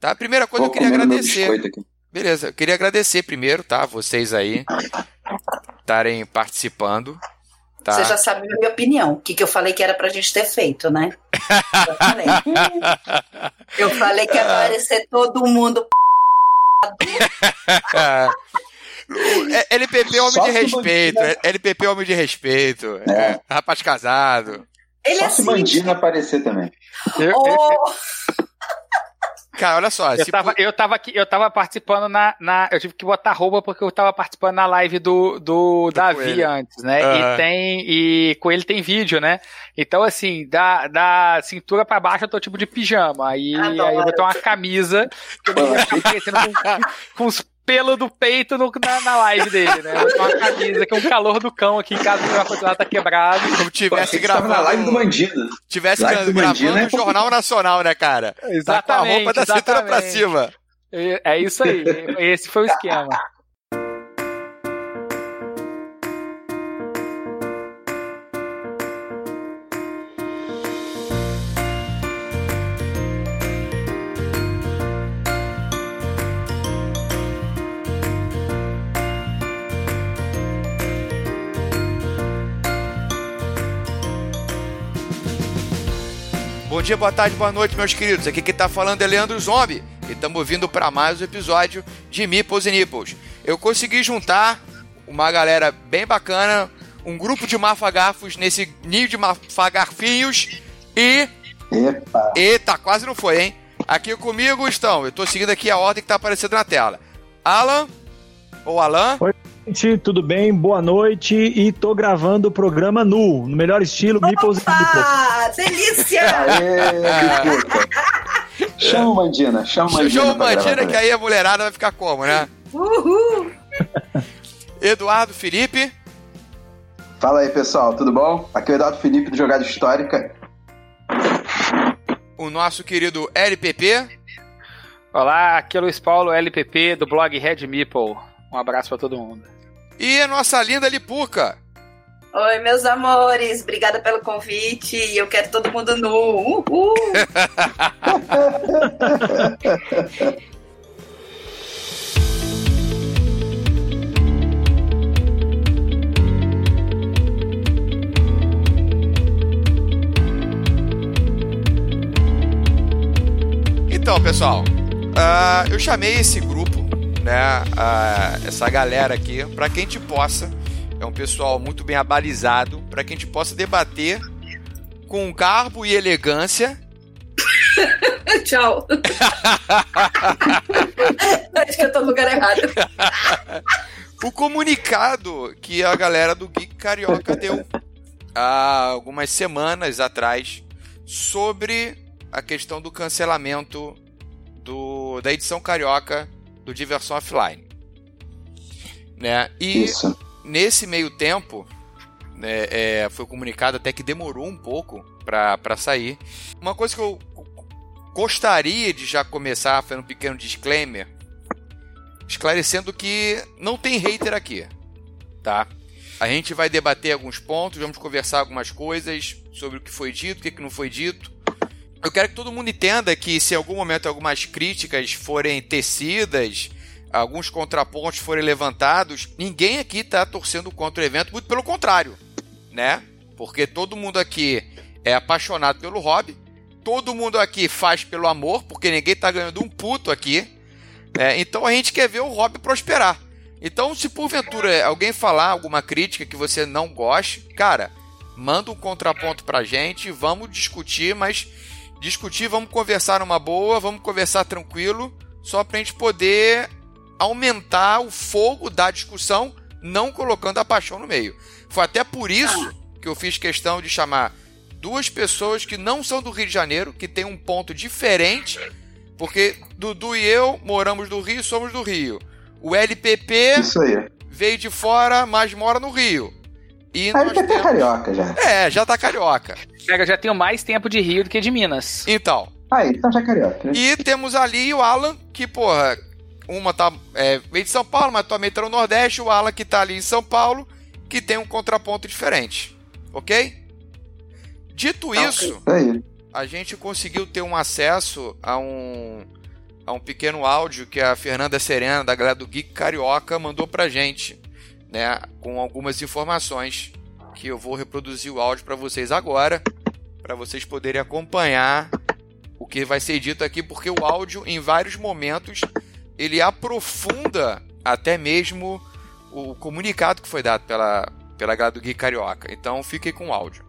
Tá? Primeira coisa Vou eu queria agradecer. Beleza, eu queria agradecer primeiro, tá? Vocês aí estarem participando. Tá. Você já sabe a minha opinião. O que, que eu falei que era pra gente ter feito, né? Eu falei, eu falei que ia aparecer todo mundo. LPP é homem Só de respeito. LPP é homem de respeito. É. É. Rapaz casado. Ele Só é se Mandina aparecer também. Eu, oh. Cara, olha só. Eu, tava, eu, tava aqui, eu tava participando na, na. Eu tive que botar roupa porque eu tava participando na live do, do, do Davi antes, né? Uhum. E tem. E com ele tem vídeo, né? Então, assim, da, da cintura pra baixo eu tô tipo de pijama. Aí, aí eu vou ter uma camisa que eu com, com os pelo do peito no, na, na, live dele, né? Com uma camisa, que é um calor do cão aqui em casa, que o ar-condicionado tá quebrado. Como tivesse gravando. na live do Bandido. Tivesse live gravando no Jornal Nacional, né, cara? Exatamente. Tá com a roupa da exatamente. cintura pra cima. É isso aí. Esse foi o esquema. Bom dia, boa tarde, boa noite, meus queridos. Aqui quem tá falando é Leandro Zombie e estamos vindo para mais um episódio de Meeples e Nipples. Eu consegui juntar uma galera bem bacana, um grupo de mafagafos nesse ninho de mafagarfinhos e. Epa! Eita, quase não foi, hein? Aqui comigo estão, eu tô seguindo aqui a ordem que tá aparecendo na tela. Alan, ou Alan. Oi, gente, tudo bem? Boa noite. E tô gravando o programa nu, no melhor estilo, Meeples e Nipples. delícia! Aê, chama o Mandina, chama o Mandina. Chama o Mandina que aí a mulherada vai ficar como, né? Uhul! Eduardo Felipe. Fala aí, pessoal, tudo bom? Aqui é o Eduardo Felipe do Jogada Histórica. O nosso querido LPP. Olá, aqui é o Luiz Paulo, LPP do blog Red Meeple. Um abraço para todo mundo. E a nossa linda Lipuca. Oi, meus amores, obrigada pelo convite. Eu quero todo mundo nu. Uhul! então, pessoal, uh, eu chamei esse grupo né, a, essa galera aqui para que a gente possa, é um pessoal muito bem abalizado, para que a gente possa debater com garbo e elegância. Tchau. Acho que eu tô no lugar errado. o comunicado que a galera do Geek Carioca deu há algumas semanas atrás sobre a questão do cancelamento do, da edição carioca do Diversão Offline. Né? E Isso. nesse meio tempo, né, é, foi comunicado até que demorou um pouco para sair. Uma coisa que eu gostaria de já começar fazendo um pequeno disclaimer, esclarecendo que não tem hater aqui, tá? A gente vai debater alguns pontos, vamos conversar algumas coisas sobre o que foi dito, o que não foi dito. Eu quero que todo mundo entenda que se em algum momento algumas críticas forem tecidas, alguns contrapontos forem levantados, ninguém aqui está torcendo contra o evento, muito pelo contrário, né? Porque todo mundo aqui é apaixonado pelo hobby, todo mundo aqui faz pelo amor, porque ninguém está ganhando um puto aqui, né? Então a gente quer ver o hobby prosperar. Então, se porventura alguém falar alguma crítica que você não goste, cara, manda um contraponto pra gente, vamos discutir, mas discutir, vamos conversar numa boa, vamos conversar tranquilo, só para a gente poder aumentar o fogo da discussão, não colocando a paixão no meio. Foi até por isso que eu fiz questão de chamar duas pessoas que não são do Rio de Janeiro, que tem um ponto diferente, porque Dudu e eu moramos no Rio, somos do Rio. O LPP veio de fora, mas mora no Rio. E ele tá temos... carioca já. É, já tá carioca. Eu já tenho mais tempo de Rio do que de Minas. Então. Ah, então já é carioca. Né? E temos ali o Alan, que, porra, uma tá, é, veio de São Paulo, mas atualmente tá no Nordeste. O Alan que tá ali em São Paulo, que tem um contraponto diferente. Ok? Dito tá, isso, okay. a gente conseguiu ter um acesso a um a um pequeno áudio que a Fernanda Serena, da galera do Geek Carioca, mandou pra gente, né? Com algumas informações que eu vou reproduzir o áudio para vocês agora, para vocês poderem acompanhar o que vai ser dito aqui, porque o áudio, em vários momentos, ele aprofunda até mesmo o comunicado que foi dado pela, pela galera do Geek Carioca. Então fiquem com o áudio.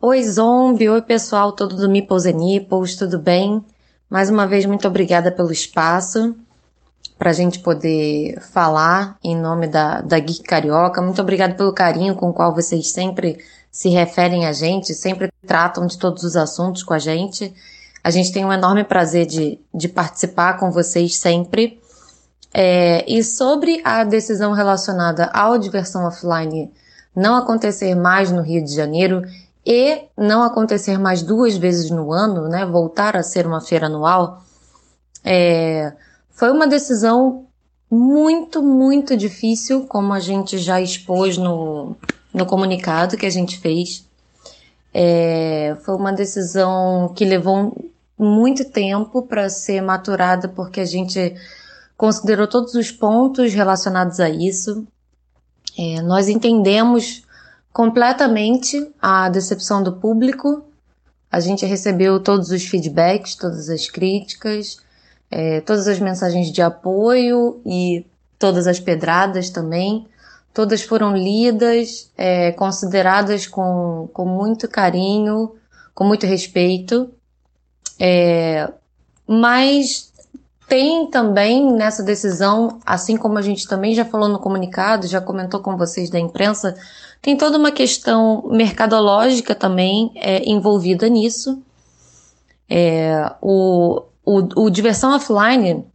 Oi, Zombie. Oi, pessoal todo do Meeples and Nipples, tudo bem? Mais uma vez, muito obrigada pelo espaço para a gente poder falar em nome da, da Geek Carioca. Muito obrigada pelo carinho com o qual vocês sempre se referem a gente, sempre tratam de todos os assuntos com a gente. A gente tem um enorme prazer de, de participar com vocês sempre. É, e sobre a decisão relacionada à diversão offline não acontecer mais no Rio de Janeiro e não acontecer mais duas vezes no ano, né, voltar a ser uma feira anual, é, foi uma decisão muito, muito difícil, como a gente já expôs no, no comunicado que a gente fez. É, foi uma decisão que levou muito tempo para ser maturada, porque a gente considerou todos os pontos relacionados a isso. É, nós entendemos completamente a decepção do público. A gente recebeu todos os feedbacks, todas as críticas, é, todas as mensagens de apoio e todas as pedradas também. Todas foram lidas, é, consideradas com, com muito carinho, com muito respeito. É, mas tem também nessa decisão, assim como a gente também já falou no comunicado, já comentou com vocês da imprensa, tem toda uma questão mercadológica também é, envolvida nisso. É, o, o, o Diversão Offline,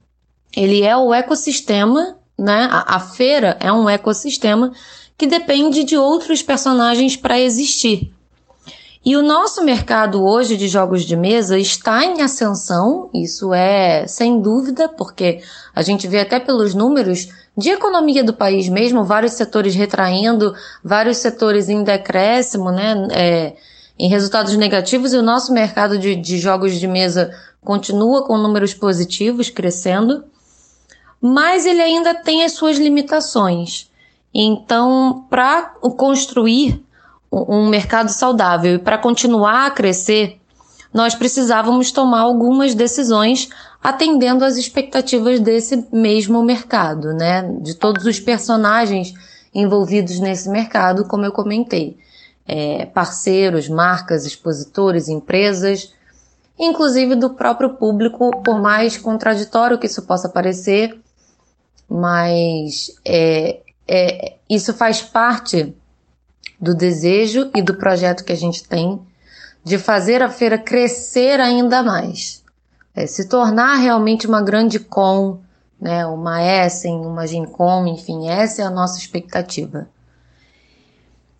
ele é o ecossistema, né? A, a feira é um ecossistema que depende de outros personagens para existir. E o nosso mercado hoje de jogos de mesa está em ascensão, isso é sem dúvida, porque a gente vê até pelos números de economia do país mesmo, vários setores retraindo, vários setores em decréscimo, né, é, em resultados negativos, e o nosso mercado de, de jogos de mesa continua com números positivos, crescendo, mas ele ainda tem as suas limitações. Então, para construir um mercado saudável. E para continuar a crescer, nós precisávamos tomar algumas decisões atendendo às expectativas desse mesmo mercado, né? De todos os personagens envolvidos nesse mercado, como eu comentei. É, parceiros, marcas, expositores, empresas, inclusive do próprio público, por mais contraditório que isso possa parecer, mas é, é, isso faz parte do desejo e do projeto que a gente tem de fazer a feira crescer ainda mais, é, se tornar realmente uma grande com, né, uma Essen, uma Gincom, enfim, essa é a nossa expectativa.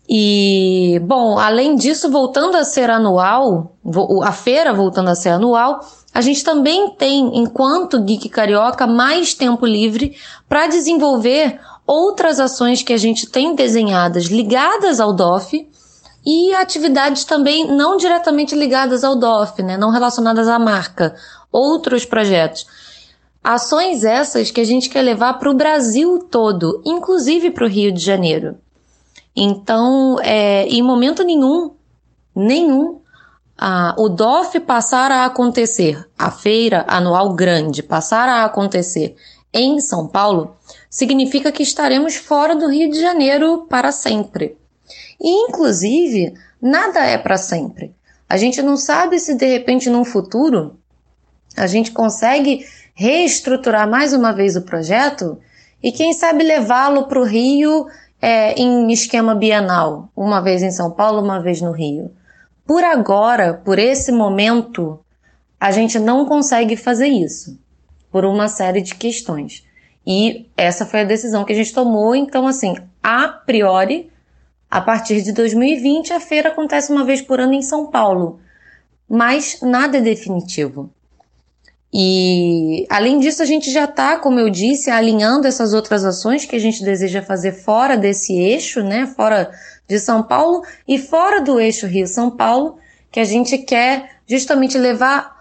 E, bom, além disso, voltando a ser anual, a feira voltando a ser anual, a gente também tem, enquanto Geek Carioca, mais tempo livre para desenvolver outras ações que a gente tem desenhadas ligadas ao DOF e atividades também não diretamente ligadas ao DOF, né, não relacionadas à marca, outros projetos. Ações essas que a gente quer levar para o Brasil todo, inclusive para o Rio de Janeiro. Então, é, em momento nenhum, nenhum, a, o DOF passar a acontecer, a feira anual grande passar a acontecer em São Paulo, significa que estaremos fora do Rio de Janeiro para sempre. E, inclusive, nada é para sempre. A gente não sabe se de repente num futuro a gente consegue reestruturar mais uma vez o projeto e quem sabe levá-lo para o Rio é, em esquema bienal, uma vez em São Paulo, uma vez no Rio. Por agora, por esse momento, a gente não consegue fazer isso por uma série de questões. E essa foi a decisão que a gente tomou. Então, assim, a priori, a partir de 2020, a feira acontece uma vez por ano em São Paulo. Mas nada é definitivo. E, além disso, a gente já está, como eu disse, alinhando essas outras ações que a gente deseja fazer fora desse eixo, né? Fora de São Paulo e fora do eixo Rio-São Paulo, que a gente quer justamente levar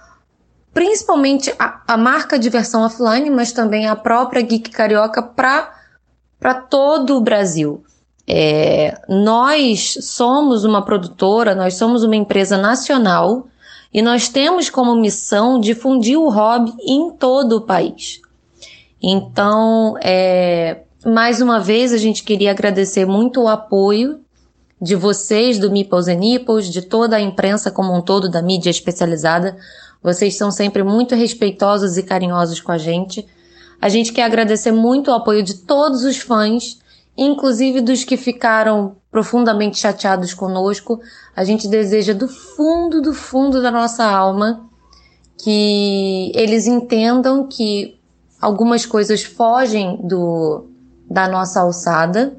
principalmente a, a marca Diversão Offline, mas também a própria Geek Carioca para todo o Brasil. É, nós somos uma produtora, nós somos uma empresa nacional e nós temos como missão difundir o hobby em todo o país. Então, é, mais uma vez, a gente queria agradecer muito o apoio de vocês, do Meeples and Nipples, de toda a imprensa como um todo, da mídia especializada. Vocês são sempre muito respeitosos e carinhosos com a gente. A gente quer agradecer muito o apoio de todos os fãs, inclusive dos que ficaram profundamente chateados conosco. A gente deseja do fundo, do fundo da nossa alma que eles entendam que algumas coisas fogem do, da nossa alçada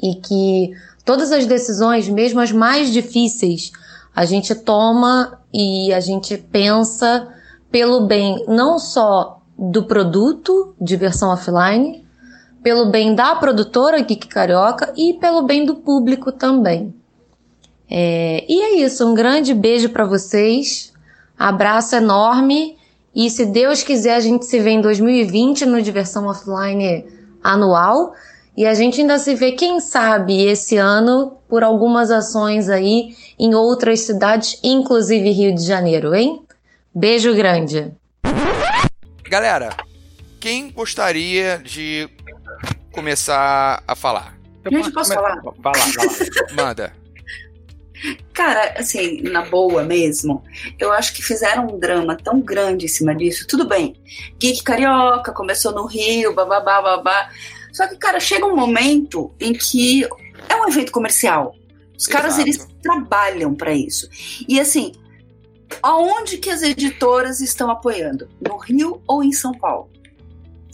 e que todas as decisões, mesmo as mais difíceis, a gente toma e a gente pensa pelo bem não só do produto de versão offline, pelo bem da produtora Geek Carioca e pelo bem do público também. É, e é isso, um grande beijo para vocês, abraço enorme e se Deus quiser a gente se vê em 2020 no Diversão Offline anual. E a gente ainda se vê, quem sabe, esse ano por algumas ações aí em outras cidades, inclusive Rio de Janeiro, hein? Beijo grande. Galera, quem gostaria de começar a falar? Gente, posso falar? Vai lá, vai lá. Manda. Cara, assim, na boa mesmo, eu acho que fizeram um drama tão grande em cima disso. Tudo bem, Geek Carioca começou no Rio, bababá, babá. Só que, cara, chega um momento em que é um evento comercial. Os caras, Exato. eles trabalham para isso. E assim, aonde que as editoras estão apoiando? No Rio ou em São Paulo?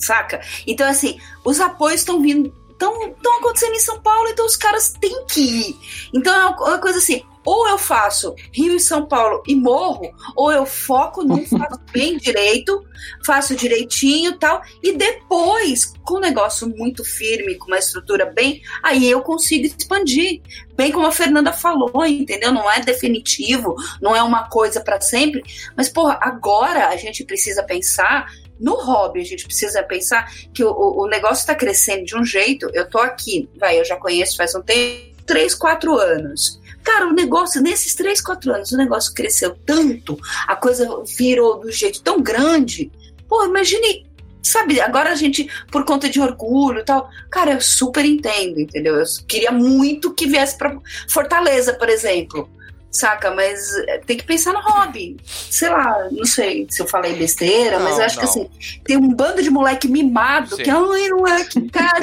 Saca? Então, assim, os apoios estão vindo, estão acontecendo em São Paulo, então os caras têm que ir. Então é uma coisa assim, ou eu faço Rio e São Paulo e morro, ou eu foco num, faço bem direito, faço direitinho e tal, e depois, com um negócio muito firme, com uma estrutura bem, aí eu consigo expandir. Bem como a Fernanda falou, entendeu? Não é definitivo, não é uma coisa para sempre, mas, porra, agora a gente precisa pensar no hobby, a gente precisa pensar que o, o negócio está crescendo de um jeito. Eu tô aqui, vai, eu já conheço faz um tempo, três, quatro anos. Cara, o negócio, nesses três, quatro anos, o negócio cresceu tanto, a coisa virou do jeito tão grande. Pô, imagine, sabe, agora a gente, por conta de orgulho e tal, cara, eu super entendo, entendeu? Eu queria muito que viesse pra Fortaleza, por exemplo. Saca, mas tem que pensar no hobby. Sei lá, não sei se eu falei besteira, Não, mas eu acho não. que assim, tem um bando de moleque mimado Sim. que, ai, não é que cara,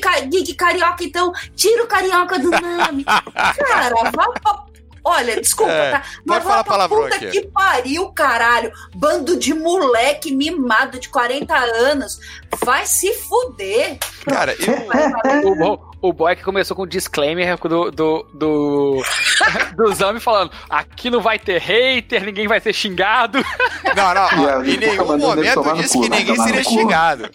ca- geek carioca, então, tira o carioca do nome. Cara, vá pra. Olha, desculpa, É, tá? Mas pode falar palavrão puta aqui. que pariu, caralho. Bando de moleque mimado de 40 anos. Vai se fuder. Cara, eu, O, o boy que começou com o disclaimer do, do, do, do Zami falando: aqui não vai ter hater, ninguém vai ser xingado. não, não, ó, em nenhum tomar momento disse que vai ninguém no seria xingado.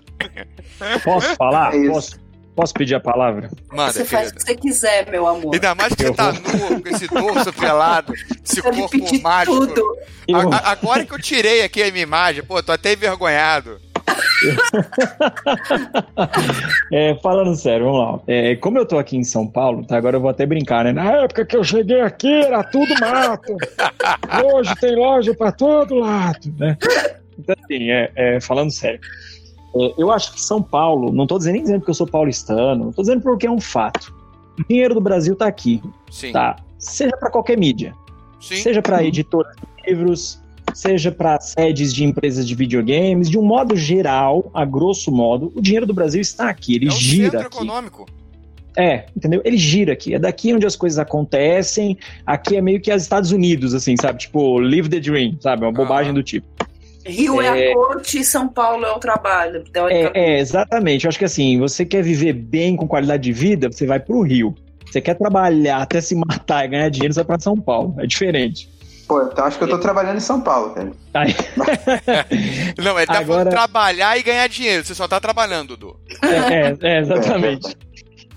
Posso falar? É isso. posso, posso pedir a palavra? Manda, Você faz o que você quiser, meu amor. Ainda mais que Eu você tá nu, com esse torso pelado, esse Pode corpo pedir mágico. tudo. Eu, A- a- agora que eu tirei aqui a minha imagem, pô, tô até envergonhado. é, falando sério, vamos lá. É, como eu tô aqui em São Paulo, tá? Agora eu vou até brincar, né? Na época que eu cheguei aqui era tudo mato. Hoje tem loja pra todo lado, né? Então, assim, é, é, falando sério. É, eu acho que São Paulo, não tô dizendo, nem dizendo que eu sou paulistano, tô dizendo porque é um fato. O dinheiro do Brasil tá aqui, Sim. tá? Seja pra qualquer mídia. Sim. seja para editoras de livros, seja para sedes de empresas de videogames, de um modo geral, a grosso modo, o dinheiro do Brasil está aqui, ele é um gira centro aqui. econômico. É, entendeu? Ele gira aqui, é daqui onde as coisas acontecem. Aqui é meio que os Estados Unidos, assim, sabe? Tipo, live the dream, sabe? Uma bobagem Ah. do tipo. Rio é, É. a corte e São Paulo é o trabalho. É, é, exatamente. Eu acho que assim, você quer viver bem com qualidade de vida, você vai pro Rio. Você quer trabalhar até se matar e ganhar dinheiro, você vai pra São Paulo. É diferente. Pô, então acho que eu tô trabalhando em São Paulo, cara. Não, ele tá falando Agora- trabalhar e ganhar dinheiro. Você só tá trabalhando, Dudu. é, é, é, exatamente.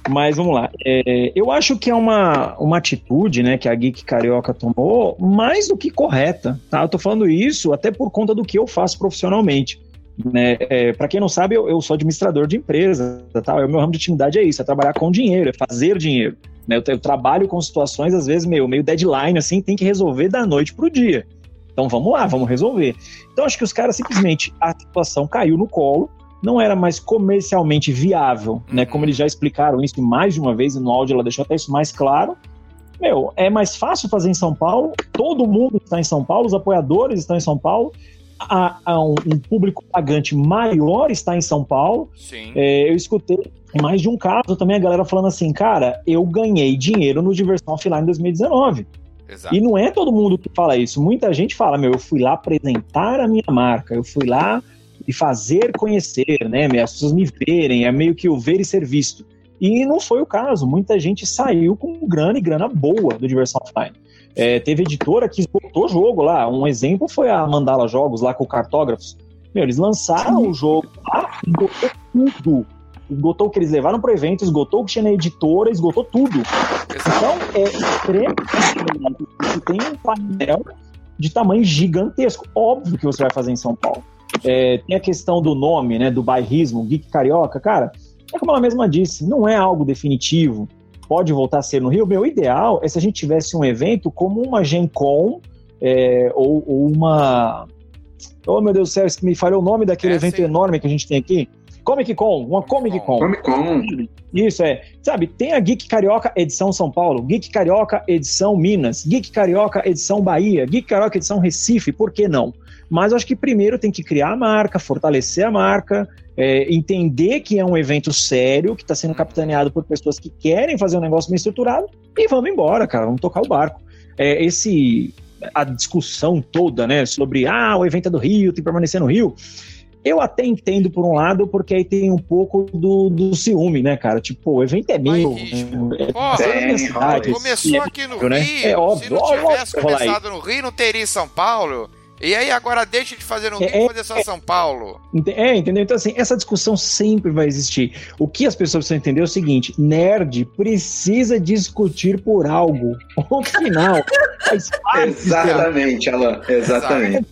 Mas vamos lá. É, eu acho que é uma, uma atitude né, que a Geek Carioca tomou mais do que correta. Tá? Eu tô falando isso até por conta do que eu faço profissionalmente. Né? É, para quem não sabe, eu, eu, sou administrador de empresa. Tá? O meu ramo de atividade é isso: é trabalhar com dinheiro, é fazer dinheiro. Né? Eu, eu, trabalho com situações, às vezes, meio, meio deadline, assim, tem que resolver da noite pro dia. Então vamos lá, vamos resolver. Então acho que os caras simplesmente, a situação caiu no colo, não era mais comercialmente viável, né? Como eles já explicaram isso mais de uma vez, e no áudio ela deixou até isso mais claro. Meu, é mais fácil fazer em São Paulo, todo mundo está em São Paulo, os apoiadores estão em São Paulo, a, a um, um, público pagante maior está em São Paulo. É, eu escutei mais de um caso também a galera falando assim, cara, eu ganhei dinheiro no Diversão Offline em 2019. Exato. E não é todo mundo que fala isso. Muita gente fala, meu, eu fui lá apresentar a minha marca, eu fui lá e fazer conhecer, né? As pessoas me verem, é meio que o ver e ser visto. E não foi o caso. Muita gente saiu com grana e grana boa do Diversão Offline. É, teve editora que esgotou jogo lá. Um exemplo foi a Mandala Jogos lá com cartógrafos. Meu, eles lançaram o jogo lá, esgotou tudo. Esgotou o que eles levaram para o evento, esgotou o que tinha na editora, esgotou tudo. Então, é extremamente. Você tem um painel de tamanho gigantesco. Óbvio que você vai fazer em São Paulo. É, tem a questão do nome, né, do bairrismo, Geek Carioca, cara, é como ela mesma disse, não é algo definitivo, pode voltar a ser no Rio. Meu ideal é se a gente tivesse um evento como uma Gen Con é, ou, ou, uma... Oh, meu Deus do céu, me falhou o nome daquele é, evento sim. enorme que a gente tem aqui. Comic Con, uma Comic Con. Comic Con. Isso é. Sabe, tem a Geek Carioca edição São Paulo, Geek Carioca edição Minas, Geek Carioca edição Bahia, Geek Carioca edição Recife, por que não? Mas acho que primeiro tem que criar a marca, fortalecer a marca, é, entender que é um evento sério, que está sendo capitaneado por pessoas que querem fazer um negócio bem estruturado, e vamos embora, cara, vamos tocar o barco. É, esse a discussão toda, né, sobre ah, o evento é do Rio, tem que permanecer no Rio. Eu até entendo por um lado, porque aí tem um pouco do, do ciúme, né, cara? Tipo, o evento é meu. Né? É, cidade, começou aqui no né? Rio. É óbvio, se não tivesse óbvio, começado no Rio, não teria em São Paulo. E aí agora deixa de fazer no Rio é, e fazer só é, São Paulo. É, entendeu? Então, assim, essa discussão sempre vai existir. O que as pessoas precisam entender é o seguinte: nerd precisa discutir por algo. O final faz parte. Exatamente, Alan. Exatamente.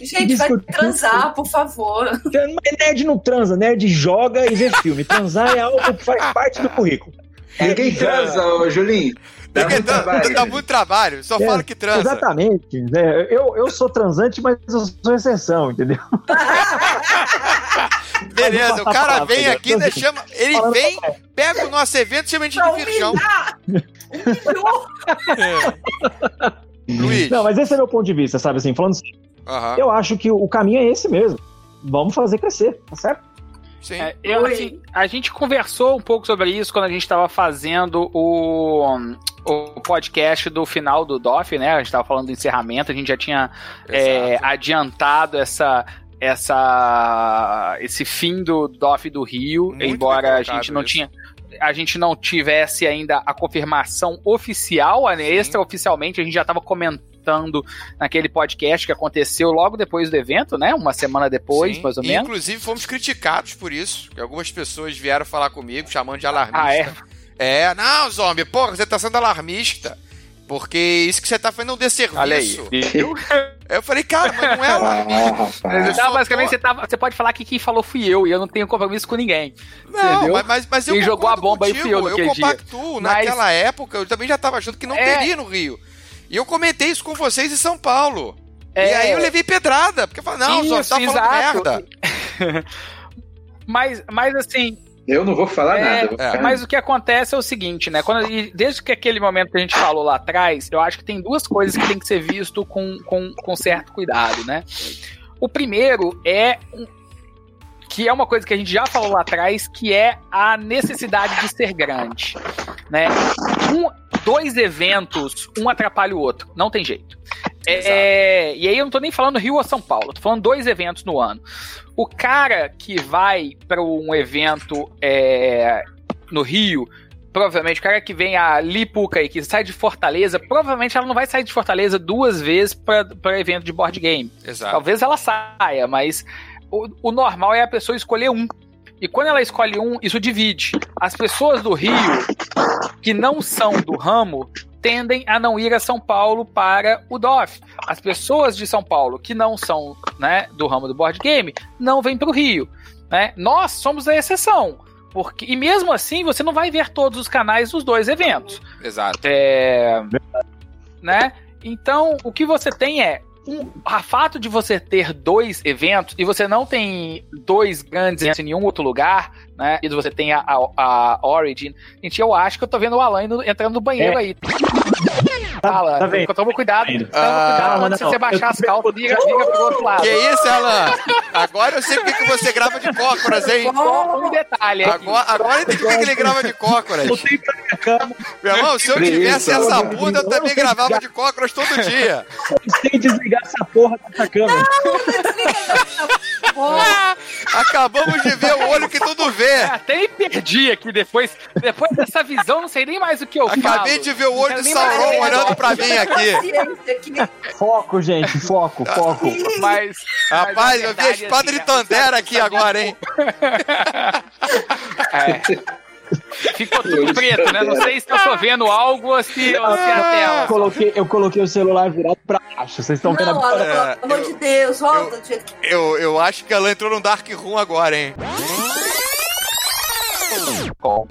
Gente, vai transar, por favor. Mas nerd não transa, nerd joga e vê filme. Transar é algo que faz parte do currículo. Ninguém transa, ô Julinho. Dá, muito, trabalho, dá muito trabalho, só é, fala que transa. Exatamente. É, eu, eu sou transante, mas eu sou exceção, entendeu? Beleza, o cara vem aqui, né, chama, ele vem, pega o nosso evento e chama a gente de virgão. é. Luiz. Não, mas esse é meu ponto de vista, sabe assim, falando assim, uhum. eu acho que o caminho é esse mesmo. Vamos fazer crescer, tá certo? Sim. É, eu, assim, a gente conversou um pouco sobre isso quando a gente estava fazendo o, o podcast do final do DOF, né? A gente estava falando do encerramento, a gente já tinha é, adiantado essa essa esse fim do DOF do Rio, Muito embora a gente não isso. tinha a gente não tivesse ainda a confirmação oficial, né? extraoficialmente a gente já estava comentando naquele podcast que aconteceu logo depois do evento, né? Uma semana depois, Sim. mais ou menos. Inclusive, fomos criticados por isso. Que algumas pessoas vieram falar comigo, chamando de alarmista. Ah, é? É, não, zombie, porra, você tá sendo alarmista. Porque isso que você tá fazendo é um desserviço. Olha aí. Eu falei, cara, mas não é alarmista. Não, basicamente, você, tava, você pode falar que quem falou fui eu, e eu não tenho compromisso com ninguém. Não, entendeu? mas, mas, eu Quem jogou a bomba contigo, aí fui eu Eu compactuo. Dia. Naquela mas... época, eu também já tava achando que não é... teria no Rio. E eu comentei isso com vocês em São Paulo. É... E aí eu levei pedrada, porque eu falei, não, isso, só tá falando merda. mas, mas assim, eu não vou falar é, nada. É. Mas o que acontece é o seguinte, né? Quando, desde que aquele momento que a gente falou lá atrás, eu acho que tem duas coisas que tem que ser visto com, com, com certo cuidado, né? O primeiro é que é uma coisa que a gente já falou lá atrás, que é a necessidade de ser grande, né? Um, dois eventos, um atrapalha o outro, não tem jeito. É, e aí eu não tô nem falando Rio ou São Paulo, tô falando dois eventos no ano. O cara que vai para um evento é, no Rio, provavelmente o cara que vem a Lipuca e que sai de Fortaleza, provavelmente ela não vai sair de Fortaleza duas vezes para evento de board game. Exato. Talvez ela saia, mas o, o normal é a pessoa escolher um. E quando ela escolhe um, isso divide. As pessoas do Rio que não são do ramo tendem a não ir a São Paulo para o DOF. As pessoas de São Paulo que não são né, do ramo do board game não vêm para o Rio. Né? Nós somos a exceção. Porque, e mesmo assim, você não vai ver todos os canais dos dois eventos. Exato. É, né? Então, o que você tem é a fato de você ter dois eventos e você não tem dois grandes eventos em nenhum outro lugar, né? E você tem a, a, a Origin. Gente, eu acho que eu tô vendo o Alan entrando no banheiro é. aí. Fala, tá vendo? toma cuidado. Toma ah, cuidado quando você baixar as calças, liga, liga pro outro lado. Que isso, Alan? Agora eu sei porque que você grava de cócoras, hein? Só um detalhe. Agora, agora eu entendi que ele grava de cócoras. Meu irmão, se eu tivesse essa bunda, eu também gravava de cócoras todo dia. Sem desligar essa porra dessa câmera. Acabamos de ver o olho que tudo vê. Até me perdi aqui depois. Depois dessa visão, não sei nem mais o que eu Acabei falo. Acabei de ver o olho de Sauron olhando pra mim aqui. Foco, gente, foco, foco. Mas. Rapaz, eu vi a espada assim, de Tandera aqui agora, hein? É. Ficou tudo preto, né? Não sei se eu tô vendo algo ou se, ou se é a tela. Eu coloquei, eu coloquei o celular virado pra baixo. Vocês estão vendo a Não, pelo amor de Deus, volta do jeito que. Eu, eu acho que ela entrou no Dark Room agora, hein?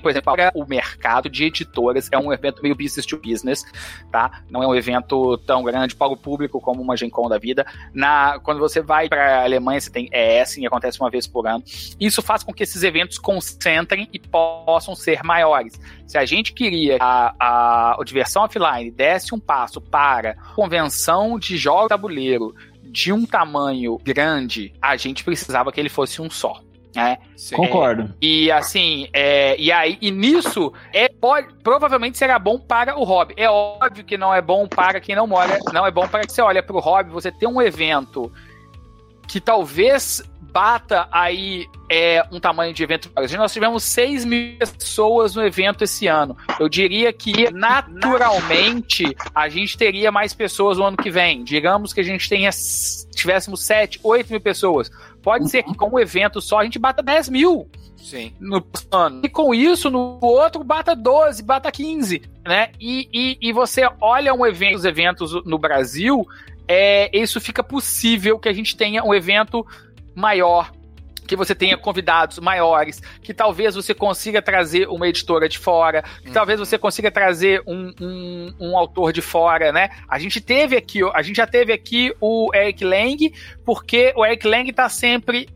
Por exemplo, o mercado de editoras é um evento meio business to business, tá? Não é um evento tão grande para o público como uma Gen Con da vida. Na, quando você vai para a Alemanha, você tem ES, e acontece uma vez por ano. Isso faz com que esses eventos concentrem e possam ser maiores. Se a gente queria a, a, a Diversão Offline desse um passo para convenção de jogos tabuleiro de um tamanho grande, a gente precisava que ele fosse um só. É, Concordo. É, e assim, é, e aí, e nisso, é, pode, provavelmente será bom para o hobby. É óbvio que não é bom para quem não mora, não é bom para que você olha para o hobby, você ter um evento que talvez bata aí é, um tamanho de evento. Nós tivemos 6 mil pessoas no evento esse ano. Eu diria que naturalmente a gente teria mais pessoas no ano que vem. Digamos que a gente tenha tivéssemos 7, 8 mil pessoas. Pode ser que com o evento só a gente bata 10 mil. Sim. No ano. E com isso, no outro, bata 12, bata 15, né? E, e, e você olha um evento, os eventos no Brasil, é, isso fica possível que a gente tenha um evento maior, que você tenha convidados maiores, que talvez você consiga trazer uma editora de fora, que uhum. talvez você consiga trazer um, um, um, autor de fora, né? A gente teve aqui, a gente já teve aqui o Eric Lang, porque o Eric Lang está sempre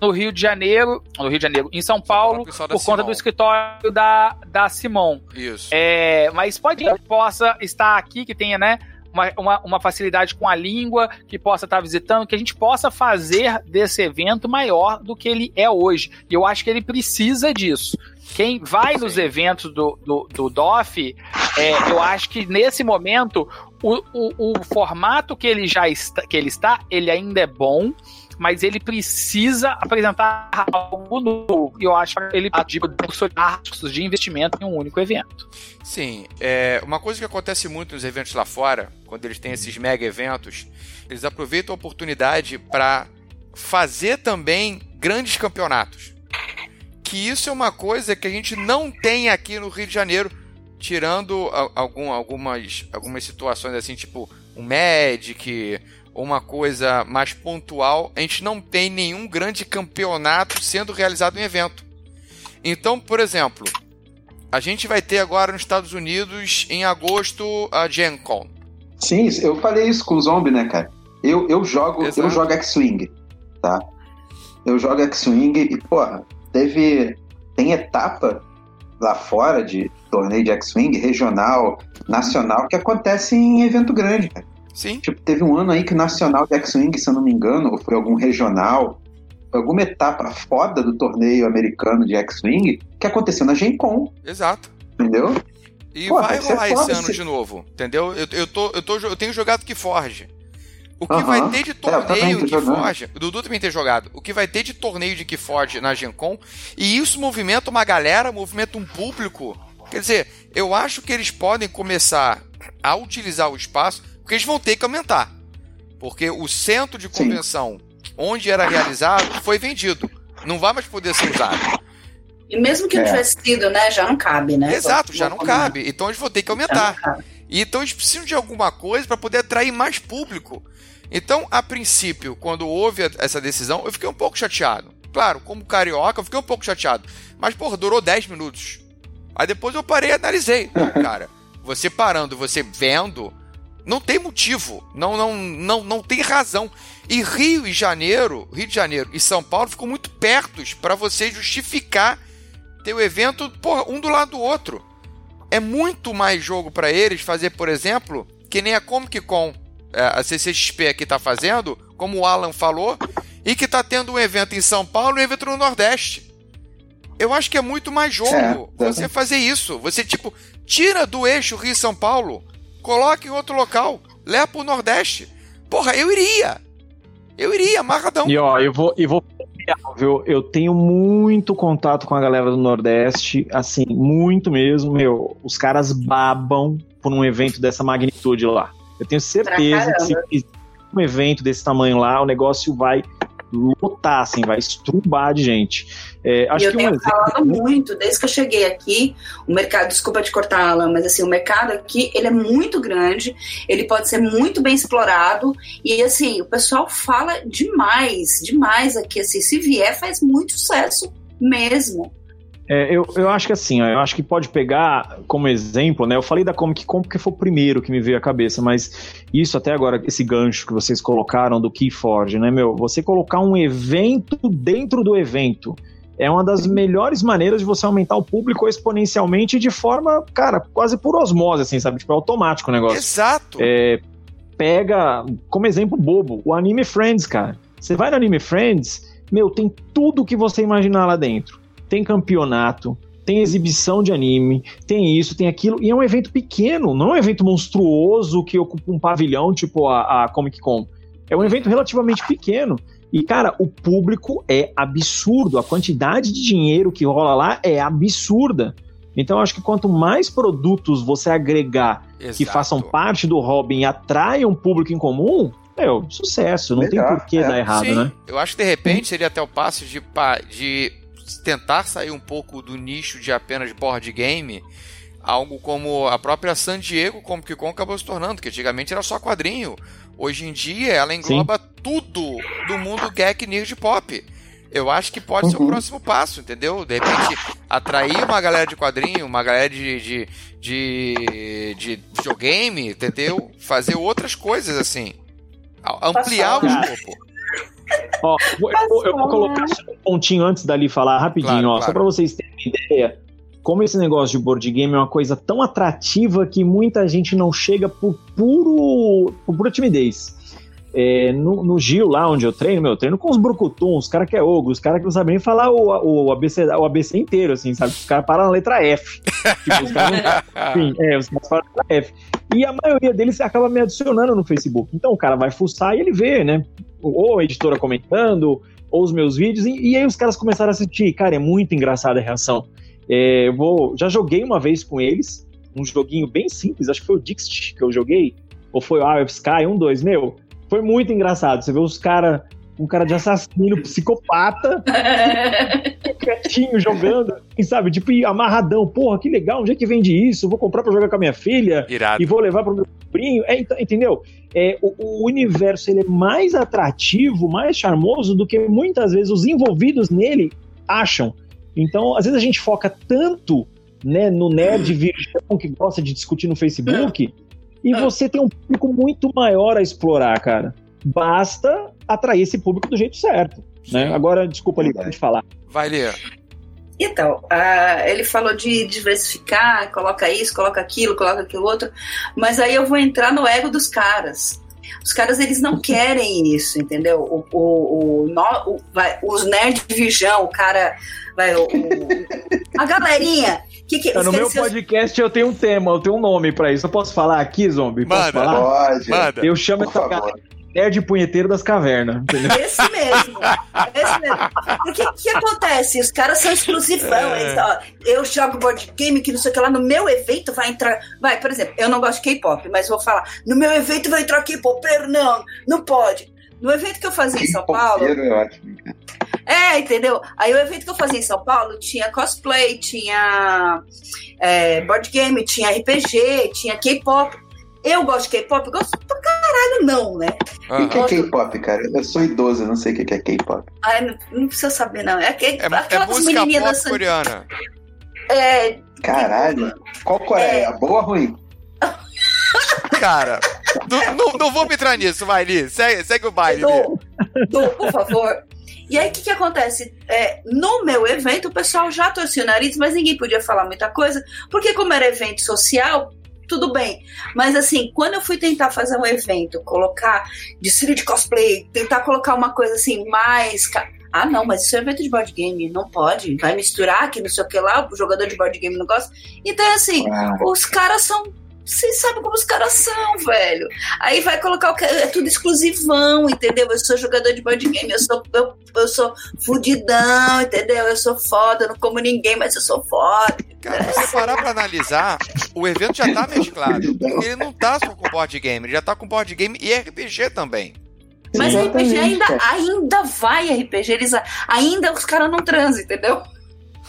no Rio de Janeiro, no Rio de Janeiro, em São Paulo, por conta Simon. do escritório da, da Simon. Isso. É, mas pode que possa estar aqui, que tenha, né? Uma, uma, uma facilidade com a língua, que possa estar visitando, que a gente possa fazer desse evento maior do que ele é hoje. E eu acho que ele precisa disso. Quem vai nos eventos do, do, do DOF, é, eu acho que nesse momento o, o, o formato que ele já está, que ele está, ele ainda é bom mas ele precisa apresentar algo novo. E eu acho que ele recursos de investimento em um único evento. Sim, é, uma coisa que acontece muito nos eventos lá fora, quando eles têm esses mega eventos, eles aproveitam a oportunidade para fazer também grandes campeonatos. Que isso é uma coisa que a gente não tem aqui no Rio de Janeiro, tirando algum, algumas, algumas situações assim, tipo um Magic, uma coisa mais pontual, a gente não tem nenhum grande campeonato sendo realizado em evento. Então, por exemplo, a gente vai ter agora nos Estados Unidos, em agosto, a Gen Con. Sim, eu falei isso com o Zombie, né, cara? Eu, eu jogo eu jogo X-Wing, tá? Eu jogo X-Wing e, porra, teve... Tem etapa lá fora de torneio de X-Wing, regional, nacional, que acontece em evento grande, cara. Sim. Tipo, teve um ano aí que o Nacional de X-Wing, se eu não me engano, ou foi algum regional, alguma etapa foda do torneio americano de X-Wing que aconteceu na Gen Con. Exato. Entendeu? E Pô, vai rolar esse ano de novo, entendeu? Eu, eu, tô, eu, tô, eu tenho jogado que Forge. O que uh -huh. vai ter de é, torneio é, de Forge, o Dudu também tem jogado, o que vai ter de torneio de Forge na Gen Con, e isso movimenta uma galera, movimenta um público. Quer dizer, eu acho que eles podem começar a utilizar o espaço porque eles vão ter que aumentar. Porque o centro de convenção Sim. onde era realizado foi vendido. Não vai mais poder ser usado. E mesmo que é. não tivesse sido, né? Já não cabe, né? Exato, já não cabe. Então eles vão ter que aumentar. Então eles precisam de alguma coisa para poder atrair mais público. Então, a princípio, quando houve essa decisão, eu fiquei um pouco chateado. Claro, como carioca, eu fiquei um pouco chateado. Mas, porra, durou 10 minutos. Aí depois eu parei e analisei. Cara, você parando, você vendo, não tem motivo. Não, não, não, não tem razão. E Rio e Janeiro, Rio de Janeiro e São Paulo ficam muito pertos para você justificar ter o evento, porra, um do lado do outro. É muito mais jogo para eles fazer, por exemplo, que nem a Comic Con, é, a CCXP aqui tá fazendo, como o Alan falou, e que tá tendo um evento em São Paulo e um evento no Nordeste. Eu acho que é muito mais jogo é, você fazer isso. Você, tipo, tira do eixo Rio-São Paulo, coloca em outro local, leva pro Nordeste. Porra, eu iria. Eu iria, amarradão. E ó, eu vou, eu vou viu? Eu tenho muito contato com a galera do Nordeste, assim, muito mesmo, meu. Os caras babam por um evento dessa magnitude lá. Eu tenho certeza que se um evento desse tamanho lá, o negócio vai lotar, assim, vai estrumbar de gente. É, acho e eu que tenho um falado muito, desde que eu cheguei aqui, o mercado, desculpa te cortar, Alan, mas assim, o mercado aqui, ele é muito grande, ele pode ser muito bem explorado, e assim, o pessoal fala demais, demais aqui, assim, se vier faz muito sucesso mesmo. É, eu, eu acho que assim, eu acho que pode pegar como exemplo, né? Eu falei da Comic Con porque foi o primeiro que me veio à cabeça, mas isso até agora, esse gancho que vocês colocaram do Keyforge, né, meu? Você colocar um evento dentro do evento é uma das melhores maneiras de você aumentar o público exponencialmente de forma, cara, quase por osmose, assim, sabe? Tipo, é automático o negócio. Exato. É, pega, como exemplo bobo, o Anime Friends, cara. Você vai no Anime Friends, meu, tem tudo que você imaginar lá dentro tem campeonato, tem exibição de anime, tem isso, tem aquilo, e é um evento pequeno, não é um evento monstruoso que ocupa um pavilhão tipo a, a Comic Con. É um evento relativamente pequeno. E, cara, o público é absurdo. A quantidade de dinheiro que rola lá é absurda. Então, acho que quanto mais produtos você agregar Exato. que façam parte do hobby e atraiam um público em comum, é, sucesso. Não Melhor, tem por que é. dar errado, Sim. né? Eu acho que de repente seria até o passo de, de tentar sair um pouco do nicho de apenas board game, algo como a própria San Diego Comic Con acabou se tornando, que antigamente era só quadrinho. Hoje em dia ela engloba Sim. tudo do mundo geek nerd pop. Eu acho que pode uhum. ser o uhum. próximo passo, entendeu? De repente, atrair uma galera de quadrinho, uma galera de, de, de, de videogame, entendeu? Fazer outras coisas assim. Ampliar o escopo. Ó, eu, eu, eu, vou colocar só um pontinho antes dali falar rapidinho, claro, ó, claro. só para vocês terem uma ideia. Como esse negócio de board game é uma coisa tão atrativa que muita gente não chega por puro, por pura timidez. É, no, no, Gil, lá onde eu treino, meu, eu treino com os brucutuns, os caras que é ogro, os caras que não sabem nem falar o, o, ABC, o ABC inteiro, assim, sabe? Os caras param na letra F. tipo, os caras não... Enfim, é, os caras param na letra F. E a maioria deles acaba me adicionando no Facebook. Então o cara vai fuçar e ele vê, né? Ou a editora comentando, ou os meus vídeos, e, e aí os caras começaram a assistir. Cara, é muito engraçada a reação. É, eu vou, já joguei uma vez com eles, um joguinho bem simples, acho que foi o Dixit que eu joguei, ou foi o Arab Sky, um, dois, meu. Foi muito engraçado. Você vê os caras um cara de assassino, psicopata, quietinho jogando, e sabe, tipo, amarradão. Porra, que legal, onde é que vende isso? Vou comprar pra jogar com a minha filha Irado. e vou levar pro meu sobrinho. É, entendeu? É, o, o, universo ele é mais atrativo, mais charmoso do que muitas vezes os envolvidos nele acham. Então, às vezes a gente foca tanto né, no nerd virgão que gosta de discutir no Facebook, e você tem um público muito maior a explorar, cara. Basta atrair esse público do jeito certo. Né? Agora, desculpa ali de falar. Vai ler. Então, uh, ele falou de diversificar, coloca isso, coloca aquilo, coloca aquilo outro, mas aí eu vou entrar no ego dos caras. Os caras, eles não querem isso, entendeu? O, o, o, o vai, os nerd virgão, o cara, vai, o, a galerinha. Que que, no meu podcast eu tenho um tema, eu tenho um nome pra isso. Eu posso falar aqui, Zombie? Posso manda, falar? Pode. Manda. Eu chamo essa galera nerd punheteiro das cavernas. Entendeu? Esse mesmo. Esse mesmo. Porque o que acontece? Os caras são exclusivão. É. Eles, ó, eu jogo board game que não sei o que lá. No meu evento vai entrar. Vai, por exemplo, eu não gosto de K-pop, mas vou falar. No meu evento vai entrar K-pop. Não, não pode. No evento que eu fazia em São Paulo. É É, entendeu? Aí o evento que eu fazia em São Paulo tinha cosplay, tinha é, board game, tinha RPG, tinha K-pop. Eu gosto de K-pop, gosto pra caralho, não, né? O que é K-pop, cara? Eu sou idoso, não sei o que é K-pop. Ah, não, não, precisa saber, não. É, que, é, é música pop dançando... coreana. É. Caralho. Qual Coreia? É... Boa ou ruim? Cara, não, não, não, vou me entrar nisso, vai, Li. Segue, segue o baile. Dou, dou, por favor. E aí, o que, que acontece? É, no meu evento, o pessoal já torcia o nariz, mas ninguém podia falar muita coisa, porque, como era evento social, tudo bem. Mas, assim, quando eu fui tentar fazer um evento, colocar desfile de cosplay, tentar colocar uma coisa assim, mais. Ah, não, mas isso é evento de board game, não pode. Vai misturar que não sei o que lá, o jogador de board game não gosta. Então, assim, ah. os caras são vocês sabem como os caras são, velho. Aí vai colocar o que é tudo exclusivão, entendeu? Eu sou jogador de board game, eu sou, eu, eu sou fudidão, entendeu? Eu sou foda, eu não como ninguém, mas eu sou foda. Cara, se você parar pra analisar, o evento já tá mesclado. Ele não tá só com board game, ele já tá com board game e RPG também. Mas Exatamente. RPG ainda, ainda vai RPG, eles ainda os caras não transam, entendeu?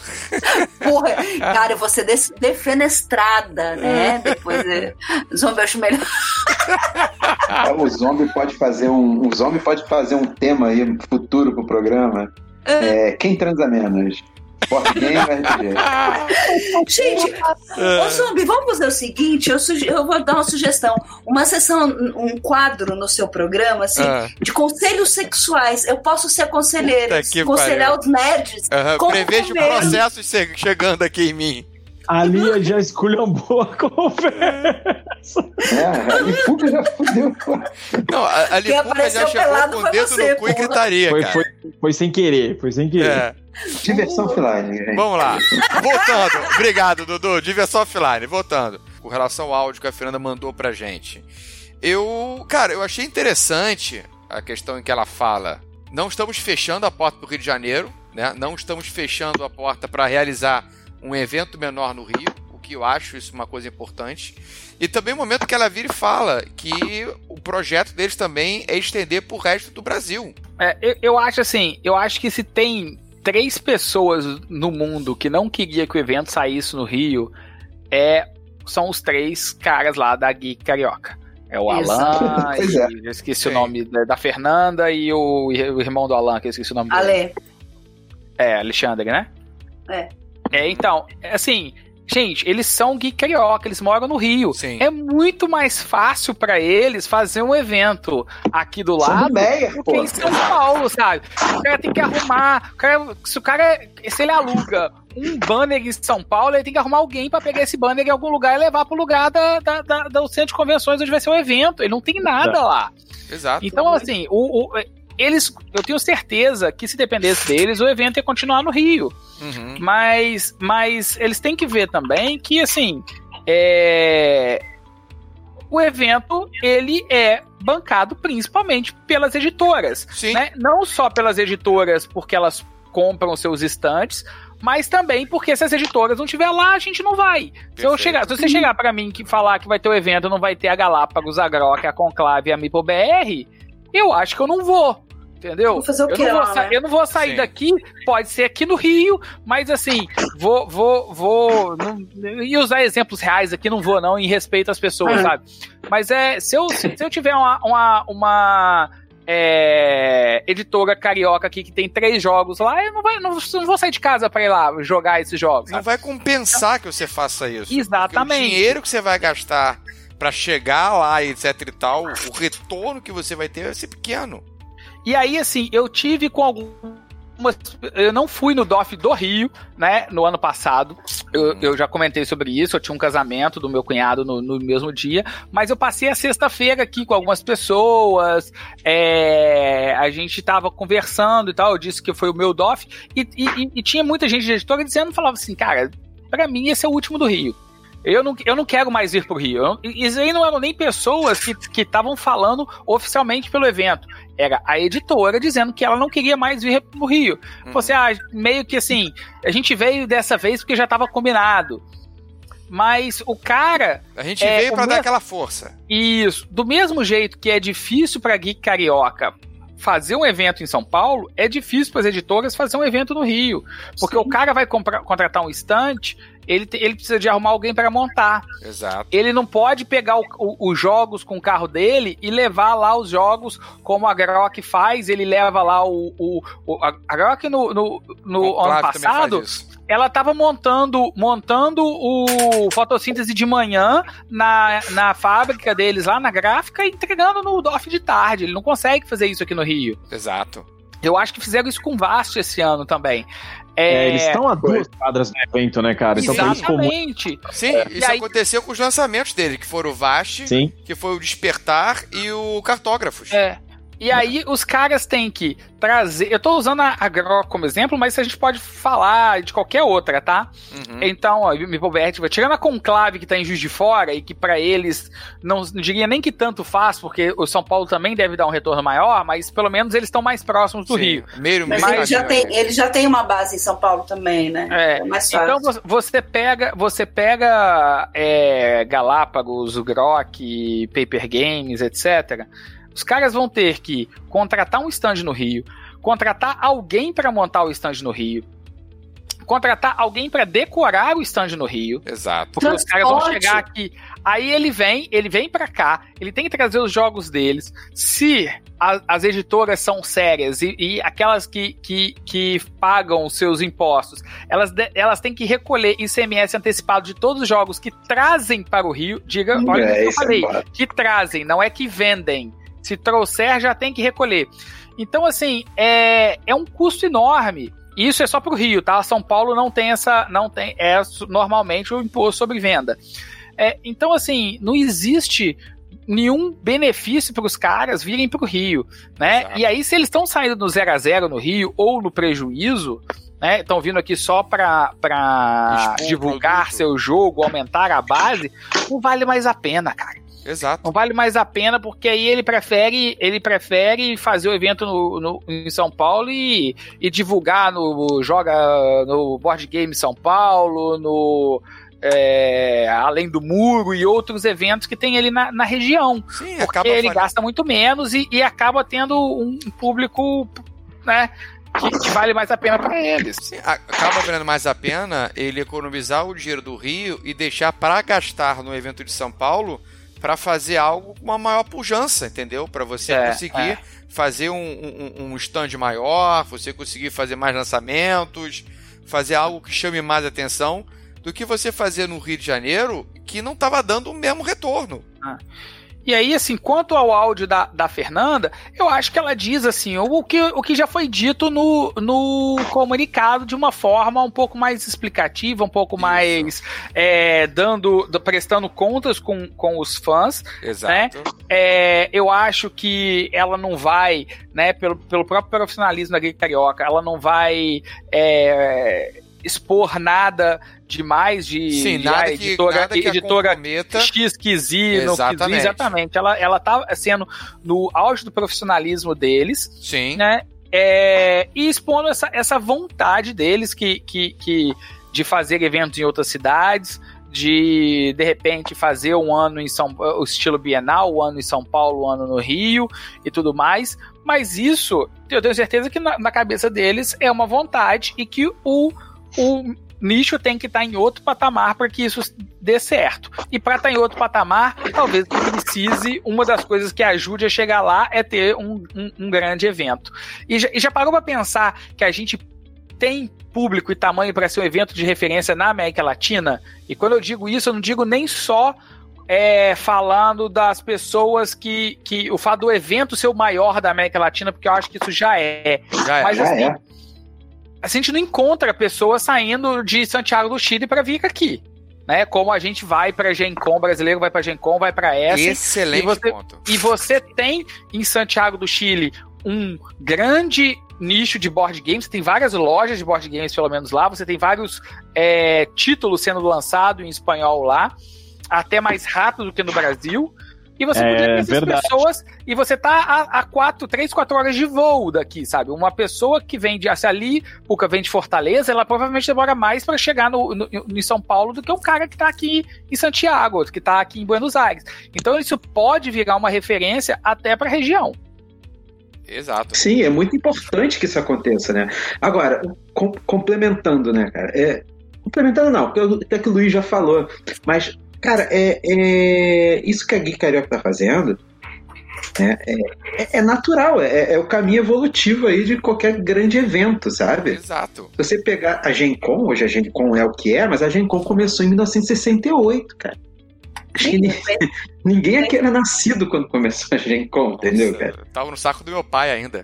Porra, cara, eu vou ser defenestrada, né? Depois é, zombie eu acho melhor. o zombie pode fazer um. O zombie pode fazer um tema aí futuro pro programa. É, quem transa menos? Board game RPG. Gente, ô Zumbi, vamos fazer o seguinte: eu, eu, vou dar uma sugestão. Uma sessão, um quadro no seu programa, assim, ah. de conselhos sexuais. Eu posso ser conselheira, aconselhar os nerds. Uhum. Prevejo processos chegando aqui em mim. A Lia já esculhambou a conversa. É, a Lipuca já fudeu. Não, a, a Lipuca já chegou com o dedo você, no cu e gritaria, foi, foi, foi, sem querer, foi sem querer. É. Diversão offline. Gente. Vamos lá. Voltando. Obrigado, Dudu. Diversão offline. Voltando. Com relação ao áudio que a Fernanda mandou pra gente. Eu, cara, eu achei interessante a questão em que ela fala: não estamos fechando a porta para o Rio de Janeiro, né? Não estamos fechando a porta para realizar um evento menor no Rio, o que eu acho isso uma coisa importante. E também o momento que ela vira e fala que o projeto deles também é estender para o resto do Brasil. É, eu, eu acho assim, eu acho que se tem três pessoas no mundo que não queria que o evento saísse no Rio, é, são os três caras lá da Geek Carioca. É o Alan, e, é. eu esqueci Sim. o nome da, da, Fernanda e o, o, irmão do Alan, que eu esqueci o nome Ale. dele. É, Alexandre, né? É. É, então, assim, Gente, eles são geek carioca, eles moram no Rio. Sim. É muito mais fácil para eles fazer um evento aqui do lado Meia, do que em São Paulo, sabe? O cara tem que arrumar. O cara, se o cara. Se ele aluga um banner em São Paulo, ele tem que arrumar alguém para pegar esse banner em algum lugar e levar pro lugar da, da, da, do centro de convenções onde vai ser o evento. Ele não tem nada lá. Exato. Então, assim, o, o eles, eu tenho certeza que se dependesse deles, o evento ia continuar no Rio. Uhum. Mas, mas eles têm que ver também que, assim, é... o evento, ele é bancado principalmente pelas editoras. Né? Não só pelas editoras, porque elas compram seus estantes, mas também porque se as editoras não tiver lá, a gente não vai. Se, eu chegar, se você chegar para mim que falar que vai ter o evento, não vai ter a Galápagos, a Grock, a Conclave e a Mipo BR, eu acho que eu não vou. Entendeu? Vou fazer o eu, não vou né? eu não vou sair Sim. daqui, pode ser aqui no Rio, mas assim, vou, vou, vou. Não, e usar exemplos reais aqui, não vou, não, em respeito às pessoas, sabe? Mas é, se eu, se eu tiver uma, uma, uma é, editora carioca aqui que tem três jogos lá, eu não, vai, não, não vou sair de casa para ir lá jogar esses jogos. Não vai compensar que você faça isso. Exatamente. o dinheiro que você vai gastar para chegar lá e etc e tal, o retorno que você vai ter vai ser pequeno. E aí, assim, eu tive com algumas. Eu não fui no DOF do Rio, né? No ano passado. Eu, uhum. eu já comentei sobre isso. Eu tinha um casamento do meu cunhado no, no mesmo dia. Mas eu passei a sexta-feira aqui com algumas pessoas. É, a gente tava conversando e tal. Eu disse que foi o meu DOF. E, e, e tinha muita gente de editora dizendo, falava assim, cara, para mim esse é o último do Rio. Eu não, eu não quero mais ir pro Rio. Isso aí não eram nem pessoas que estavam falando oficialmente pelo evento. Era a editora dizendo que ela não queria mais vir pro Rio. Uhum. Você, ah, meio que assim, a gente veio dessa vez porque já estava combinado. Mas o cara. A gente é, veio para dar aquela força. Isso. Do mesmo jeito que é difícil para geek carioca fazer um evento em São Paulo, é difícil para as editoras fazer um evento no Rio. Porque Sim. o cara vai comprar, contratar um estante, ele, ele precisa de arrumar alguém para montar. Exato. Ele não pode pegar os jogos com o carro dele e levar lá os jogos como a Grok faz. Ele leva lá o. o, o a Grok no, no, no ano passado ela estava montando montando o fotossíntese de manhã na, na fábrica deles lá na gráfica e entregando no DOF de tarde. Ele não consegue fazer isso aqui no Rio. Exato. Eu acho que fizeram isso com Vast esse ano também. É, é, eles estão a duas quadras do evento, né, cara? Então, Exatamente. Sim, é. isso aí... aconteceu com os lançamentos dele, que foram o Vast, Sim. que foi o Despertar e o Cartógrafos. É. E aí os caras têm que trazer. Eu tô usando a, a Grok como exemplo, mas a gente pode falar de qualquer outra, tá? Uhum. Então, ó, me Vert, tirando a Conclave que tá em Juiz de Fora e que para eles não, não, diria nem que tanto faz, porque o São Paulo também deve dar um retorno maior, mas pelo menos eles estão mais próximos do Sim. Rio. Meio, mas ele já, tem, ele já tem uma base em São Paulo também, né? É. é mais fácil. Então você pega, você pega é, Galápagos, o Grok, Paper Games, etc os caras vão ter que contratar um stand no Rio, contratar alguém para montar o stand no Rio, contratar alguém para decorar o stand no Rio. Exato. Porque Transporte. os caras vão chegar aqui. Aí ele vem, ele vem para cá, ele tem que trazer os jogos deles. Se a, as editoras são sérias e, e aquelas que, que, que, pagam os seus impostos, elas, elas têm que recolher ICMS antecipado de todos os jogos que trazem para o Rio. Diga, olha é, o que eu é falei, é que trazem, não é que vendem. Se trouxer, já tem que recolher. Então, assim, é, é um custo enorme. Isso é só para o Rio, tá? São Paulo não tem essa. não tem É normalmente o imposto sobre venda. É, então, assim, não existe nenhum benefício para os caras virem para o Rio, né? Exato. E aí, se eles estão saindo no zero a zero no Rio ou no prejuízo, né? Estão vindo aqui só para divulgar seu jogo, aumentar a base, não vale mais a pena, cara. Exato. Não vale mais a pena porque aí ele prefere ele prefere fazer o evento no, no em São Paulo e, e divulgar no joga no Board Game São Paulo, no é, além do muro e outros eventos que tem ali na, na região. Sim, porque ele gasta muito menos e, e acaba tendo um público, né? Que, que, vale mais a pena para eles. Sim, acaba valendo mais a pena ele economizar o dinheiro do Rio e deixar para gastar no evento de São Paulo para fazer algo com uma maior pujança, entendeu? Para você é, conseguir é. fazer um, um, um stand maior, você conseguir fazer mais lançamentos, fazer algo que chame mais atenção do que você fazer no Rio de Janeiro que não estava dando o mesmo retorno. Ah. E aí, assim, quanto ao áudio da, da Fernanda, eu acho que ela diz assim, o que, o que já foi dito no, no comunicado de uma forma um pouco mais explicativa, um pouco Isso. mais é, dando, prestando contas com, com os fãs. Né? Exato. Né? É, eu acho que ela não vai, né, pelo, pelo próprio profissionalismo da Gay Carioca, ela não vai é, expor nada demais de, Sim, nada de, que, editora, nada que editora XQZ, exatamente. exatamente. Ela, ela tá sendo no auge do profissionalismo deles. Sim. Né? É, e expondo essa, essa vontade deles que, que, que, de fazer eventos em outras cidades, de de repente fazer um ano em São o estilo bienal, um ano em São Paulo, um ano no Rio e tudo mais. Mas isso, eu tenho certeza que na, na cabeça deles é uma vontade e que o, o nicho tem que estar tá em outro patamar para que isso dê certo. E para estar tá em outro patamar, talvez precise, uma das coisas que ajude a chegar lá é ter um, um, um grande evento. E já, e já parou para pensar que a gente tem público e tamanho para ser um evento de referência na América Latina? E quando eu digo isso, eu não digo nem só é, falando das pessoas que, que. O fato do evento ser o maior da América Latina, porque eu acho que isso já é. Já é. Mas assim, é a gente não encontra pessoas saindo de Santiago do Chile para vir aqui. Né, como a gente vai para Gencom, brasileiro vai para Gencom, vai para essa. Excelente e você, ponto. E você tem em Santiago do Chile um grande nicho de board games, tem várias lojas de board games, pelo menos lá, você tem vários é, títulos sendo lançados em espanhol lá, até mais rápido do que no Brasil. E você é, podia ter essas verdade. pessoas e você tá a, a quatro, três, quatro horas de voo daqui, sabe? Uma pessoa que vem de ali, Puca vem de Fortaleza, ela provavelmente demora mais para chegar no, no, no, em São Paulo do que um cara que tá aqui em Santiago, que tá aqui em Buenos Aires. Então isso pode virar uma referência até para a região. Exato. Sim, é muito importante que isso aconteça, né? Agora, com, complementando, né, cara? É, complementando não, porque até que o Luiz já falou, mas, cara, é, é isso que a Gui Carioca tá fazendo é, é, é natural, é, é, o caminho evolutivo aí de qualquer grande evento, sabe? Exato. Se você pegar a Gen Con, hoje a Gen Con é o que é, mas a Gen Con começou em 1968, cara. Acho que ninguém, ninguém aqui era nascido quando começou a Gen Con, entendeu, Nossa, cara? Tava no saco do meu pai ainda.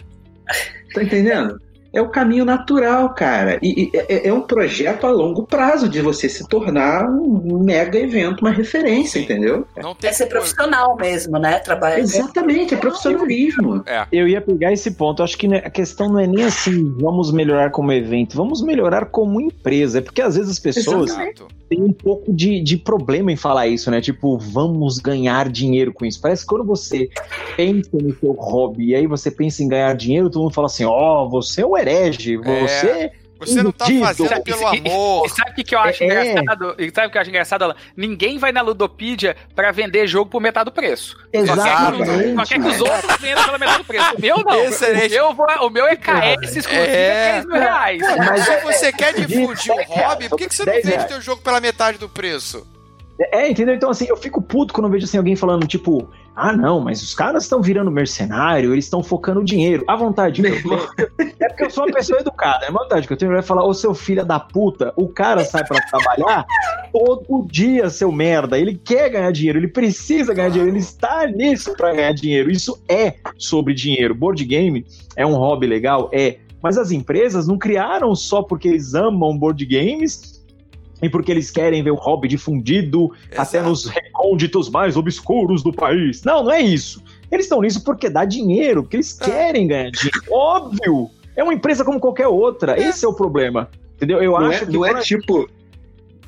Tá entendendo? É o caminho natural, cara. E, e é, é, um projeto a longo prazo de você se tornar um mega evento, uma referência, Sim. entendeu? Não tem é ser profissional mesmo, né? Trabalhar. Exatamente, é profissionalismo. É. Eu ia pegar esse ponto. Acho que a questão não é nem assim, vamos melhorar como evento, vamos melhorar como empresa. É porque às vezes as pessoas. Exato tem um pouco de, de problema em falar isso, né? Tipo, vamos ganhar dinheiro com isso. Parece que quando você pensa no seu hobby e aí você pensa em ganhar dinheiro, todo mundo fala assim: ó, oh, você é um herege, você. É. Você não tá fazendo pelo amor. E, sabe o que, que eu acho é. engraçado? E sabe o que eu acho engraçado? Ninguém vai na Ludopedia pra vender jogo por metade do preço. Exatamente. Só quer que os outros vendam pela metade do preço. O meu não. Excelente. O meu, o meu é KS exclusivo é 10 mil reais. Mas se você quer difundir o hobby, por que, que você não vende teu jogo pela metade do preço? É, entendeu? Então, assim, eu fico puto quando eu vejo assim, alguém falando, tipo, ah, não, mas os caras estão virando mercenário, eles estão focando dinheiro. A vontade que eu tenho, é porque eu sou uma pessoa educada. É a vontade que eu tenho é falar, ô seu filho da puta, o cara sai para trabalhar todo dia, seu merda. Ele quer ganhar dinheiro, ele precisa ganhar dinheiro, ele está nisso para ganhar dinheiro. Isso é sobre dinheiro. Board game é um hobby legal? É. Mas as empresas não criaram só porque eles amam board games e porque eles querem ver o hobby difundido Exato. até nos recônditos mais obscuros do país. Não, não é isso. Eles estão nisso porque dá dinheiro, porque eles é. querem ganhar dinheiro. Óbvio! É uma empresa como qualquer outra. É. Esse é o problema. Entendeu? Eu não acho é, que. Não é tipo.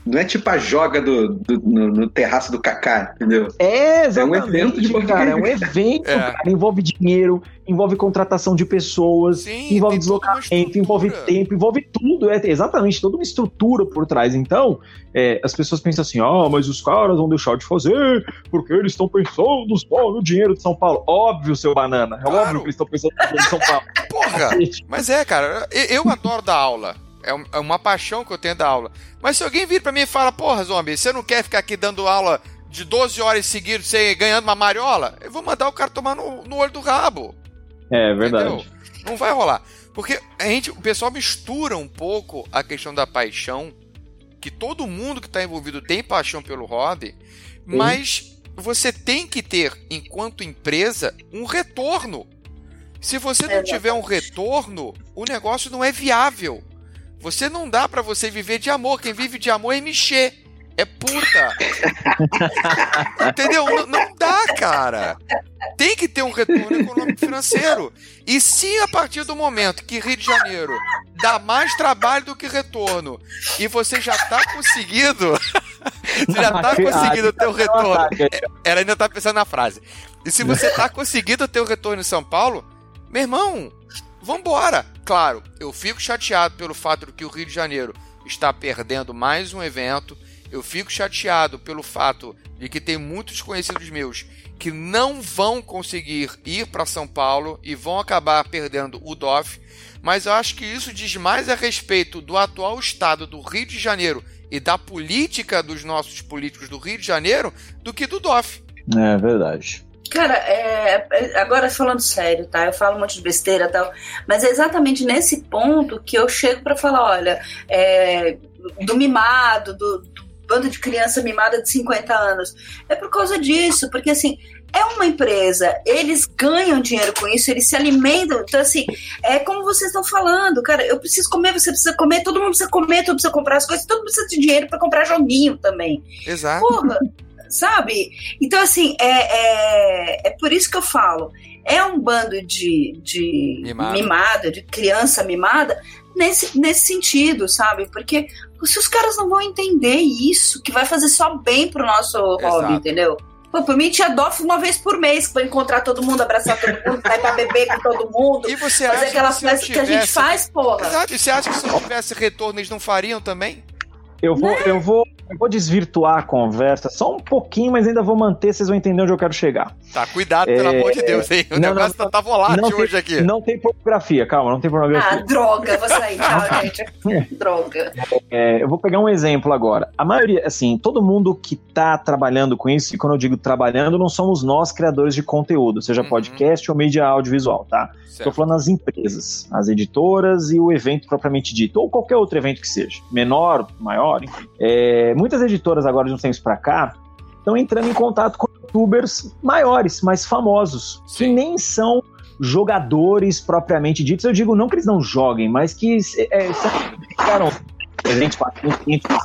Não é tipo a joga do, do no, no, terraço do Kaká, entendeu? É, exatamente, é um evento de cara. É um evento, é. cara. Envolve dinheiro, envolve contratação de pessoas, Sim, envolve deslocamento, envolve tempo, envolve tudo. É exatamente toda uma estrutura por trás. Então, é, as pessoas pensam assim: ah, mas os caras vão deixar de fazer porque eles estão pensando só no dinheiro de São Paulo. Óbvio, seu banana. É claro. óbvio que eles estão pensando no dinheiro de São Paulo. Porra! mas é, cara, eu adoro dar aula. É, é uma paixão que eu tenho da aula. Mas se alguém vir para mim e fala, porra, zombie, você não quer ficar aqui dando aula de 12 horas seguidas, você ganhando uma mariola? Eu vou mandar o cara tomar no, no olho do rabo. É verdade. Entendeu? Não vai rolar. Porque a gente, o pessoal mistura um pouco a questão da paixão, que todo mundo que está envolvido tem paixão pelo hobby, Sim. mas você tem que ter, enquanto empresa, um retorno. Se você não tiver um retorno, o negócio não é viável. Você não dá para você viver de amor. Quem vive de amor é mexer. É puta. Entendeu? Não, não, dá, cara. Tem que ter um retorno econômico financeiro. E se a partir do momento que Rio de Janeiro dá mais trabalho do que retorno e você já tá conseguindo. você já tá conseguindo ter o retorno. Ela ainda tá pensando na frase. E se você tá conseguindo ter o retorno em São Paulo, meu irmão, vambora. Claro, eu fico chateado pelo fato de que o Rio de Janeiro está perdendo mais um evento. Eu fico chateado pelo fato de que tem muitos conhecidos meus que não vão conseguir ir para São Paulo e vão acabar perdendo o DOF. Mas eu acho que isso diz mais a respeito do atual estado do Rio de Janeiro e da política dos nossos políticos do Rio de Janeiro do que do DOF. É verdade. Cara, é, é, agora falando sério, tá? Eu falo um monte de besteira e tal, mas é exatamente nesse ponto que eu chego para falar: olha, é, do mimado, do, do bando de criança mimada de 50 anos. É por causa disso, porque assim, é uma empresa, eles ganham dinheiro com isso, eles se alimentam. Então, assim, é como vocês estão falando, cara, eu preciso comer, você precisa comer, todo mundo precisa comer, todo mundo precisa comprar as coisas, todo mundo precisa de dinheiro para comprar joguinho também. Exato. Porra, sabe? Então, assim, é, é, é por isso que eu falo. É um bando de, de mimada. mimada, de criança mimada, nesse, nesse sentido, sabe? Porque se os caras não vão entender isso, que vai fazer só bem pro nosso Exato. hobby, entendeu? Pô, por mim tinha DOF uma vez por mês pra encontrar todo mundo, abraçar todo mundo, sair pra beber com todo mundo. E você fazer acha aquela que, festa que a gente faz, porra. Exato, e você acha que se não tivesse retorno, eles não fariam também? Eu vou, eu vou eu vou desvirtuar a conversa só um pouquinho, mas ainda vou manter, vocês vão entender onde eu quero chegar. Tá, cuidado, pelo é... amor de Deus, hein? O não, negócio não, tá volátil não hoje tem, aqui. Não tem pornografia, calma, não tem pornografia. Ah, droga, vou sair, tá, gente? droga. É, eu vou pegar um exemplo agora. A maioria, assim, todo mundo que tá trabalhando com isso, e quando eu digo trabalhando, não somos nós criadores de conteúdo, seja uhum. podcast ou mídia audiovisual, tá? Estou falando as empresas, as editoras e o evento propriamente dito, ou qualquer outro evento que seja, menor, maior, enfim. É, muitas editoras agora de uns tempos para cá estão entrando em contato com youtubers maiores, mais famosos, Sim. que nem são jogadores propriamente ditos. Eu digo não que eles não joguem, mas que é, ficaram 300, 400, 500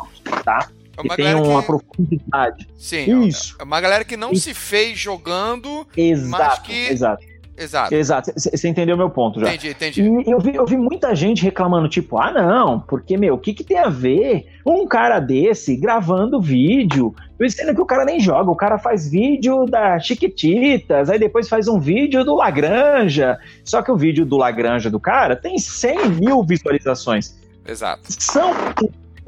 tá? É uma que tem uma que... profundidade. Sim, Isso. É uma galera que não se fez jogando, exato, mas que exato. Exato. Exato. Você entendeu meu ponto já. Entendi, entendi. E eu vi, eu vi muita gente reclamando, tipo, ah, não, porque, meu, o que, que tem a ver um cara desse gravando vídeo? Eu sendo que o cara nem joga, o cara faz vídeo da Chiquititas, aí depois faz um vídeo do Lagranja. Só que o vídeo do Lagranja do cara tem 100 mil visualizações. Exato. São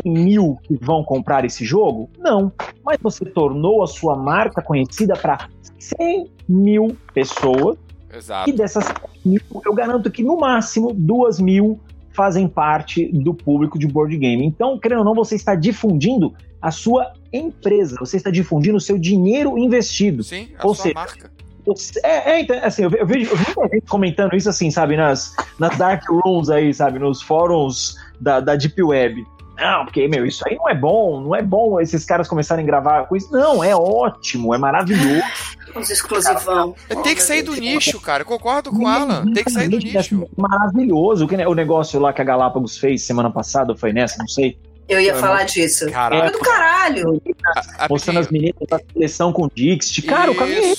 mil que vão comprar esse jogo? Não. Mas você tornou a sua marca conhecida para 100 mil pessoas Exato. E dessas mil, eu garanto que no máximo duas mil fazem parte do público de board game. Então, querendo ou não, você está difundindo a sua empresa, você está difundindo o seu dinheiro investido. Sim, a ou sua seja, marca. É, é então, assim, eu, vejo, eu vejo muita gente comentando isso assim, sabe, nas, nas dark rooms aí, sabe, nos fóruns da, da Deep Web. Não, porque, meu, isso aí não é bom, não é bom esses caras começarem a gravar com isso. Não, é ótimo, é maravilhoso. Os exclusivão. Tem que sair do nicho, cara. concordo com o Alan. Tem que sair do nicho. Maravilhoso. O negócio lá que a Galápagos fez semana passada, foi nessa, não sei. Eu ia falar disso. Caralho. É do caralho. Mostrando as meninas da seleção com Dixit. Cara, Isso. o caminho é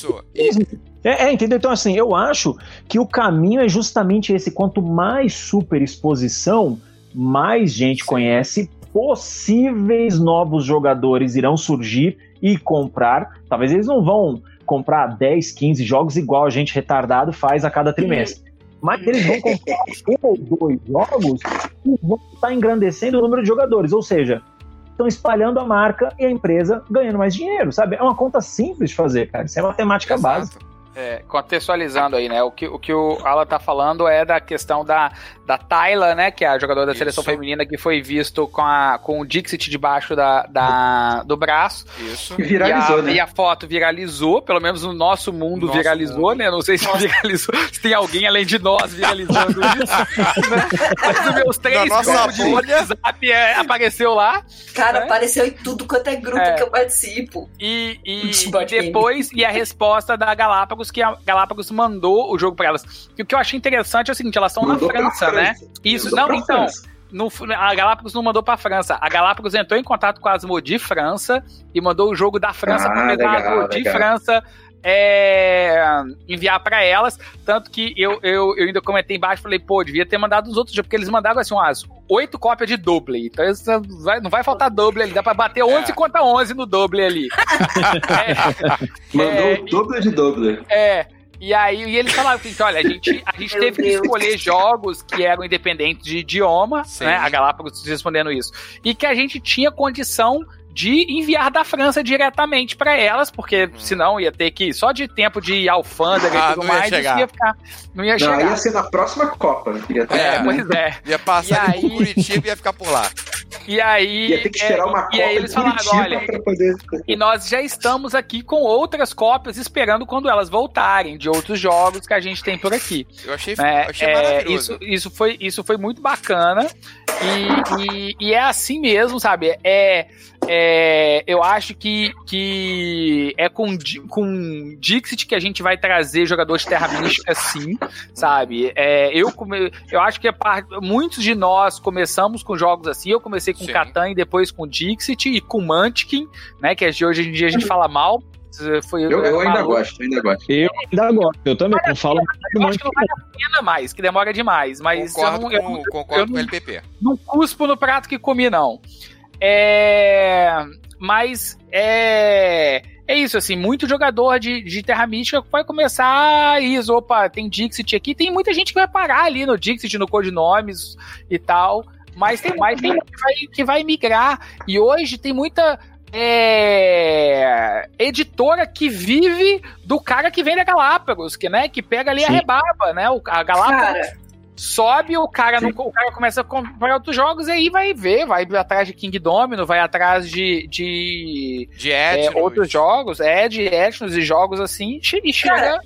esse. É, é, entendeu? Então, assim, eu acho que o caminho é justamente esse. Quanto mais super exposição, mais gente Sim. conhece, possíveis novos jogadores irão surgir e comprar. Talvez eles não vão comprar 10, 15 jogos igual a gente retardado faz a cada trimestre. Mas eles vão comprar um ou dois jogos e vão estar engrandecendo o número de jogadores. Ou seja, estão espalhando a marca e a empresa ganhando mais dinheiro, sabe? É uma conta simples de fazer, cara. Isso é matemática Exato. básica. É, contextualizando aí, né? O que o, que o Alan tá falando é da questão da, da Tayla, né? Que é a jogadora da Isso. seleção feminina que foi visto com, a, com o Dixit debaixo da, da, do braço. Isso. E viralizou, e a, né? E a foto viralizou, pelo menos no nosso mundo nosso viralizou, mundo. né? Não sei se viralizou, se tem alguém além de nós viralizando isso. né? Mas os meus três grupos de WhatsApp é, apareceu lá. Cara, né? apareceu em tudo quanto é grupo é. que eu participo. E, e depois, e a resposta da Galápagos Galápagos que a Galápagos mandou o jogo para elas. E o que eu achei interessante é o seguinte, elas estão na França, né? Isso, mandou não, então. No, a Galápagos não mandou para França. A Galápagos entrou em contato com a Asmodi França e mandou o jogo da França ah, para a Asmodi França é, enviar para elas. Tanto que eu, eu, eu ainda comentei embaixo, falei, pô, devia ter mandado os outros, porque eles mandaram assim umas oito cópias de double. Então vai, não vai faltar double ali, dá pra bater 11 é. contra 11 no double ali. é, Mandou é, o double de double. É. E aí e eles falaram assim, olha, a gente, a gente teve que escolher jogos que eram independentes de idioma, Sim. né? A Galápagos respondendo isso. E que a gente tinha condição de enviar da França diretamente para elas, porque hum. senão ia ter que só de tempo de alfândega ah, e tudo mais, ia, ia ficar, não ia não, chegar. Ia ser na próxima Copa. Ia ter, é, pois é. Ia passar por Curitiba e ia ficar por lá. E aí, ia ter que esperar uma é, Copa e aí eles falaram, olha, poder... e nós já estamos aqui com outras cópias esperando quando elas voltarem de outros jogos que a gente tem por aqui. Eu achei, é, achei é, maravilhoso. Isso, isso, foi, isso foi muito bacana e, e, e é assim mesmo, sabe? É é, eu acho que, que é com, com Dixit que a gente vai trazer jogadores de Terra Mística, sim, sabe? É, eu, come, eu acho que muitos de nós começamos com jogos assim. Eu comecei com Catan e depois com Dixit e com Munchkin, né? Que hoje em dia a gente fala mal. Foi, eu, eu ainda gosto, eu ainda gosto. Eu ainda gosto, eu também não falo. Eu acho que não vale a pena mais, que demora demais. Mas concordo eu não, com, eu, concordo eu, com o LPP. Não cuspo no prato que comi, não. É, mas é, é isso, assim, muito jogador de, de Terra Mística vai começar isso, opa, tem Dixit aqui, tem muita gente que vai parar ali no Dixit, no Codinomes e tal. mas tem mais tem que vai, que vai migrar. E hoje tem muita é, editora que vive do cara que vem da Galápagos, que, né, que pega ali Sim. a rebarba, né? O, a Galápagos cara. Sobe, o cara, não, o cara começa a comprar outros jogos e aí vai ver, vai atrás de King Domino, vai atrás de, de, de é, outros jogos, é, de Etnos e jogos assim, e chega. Cara,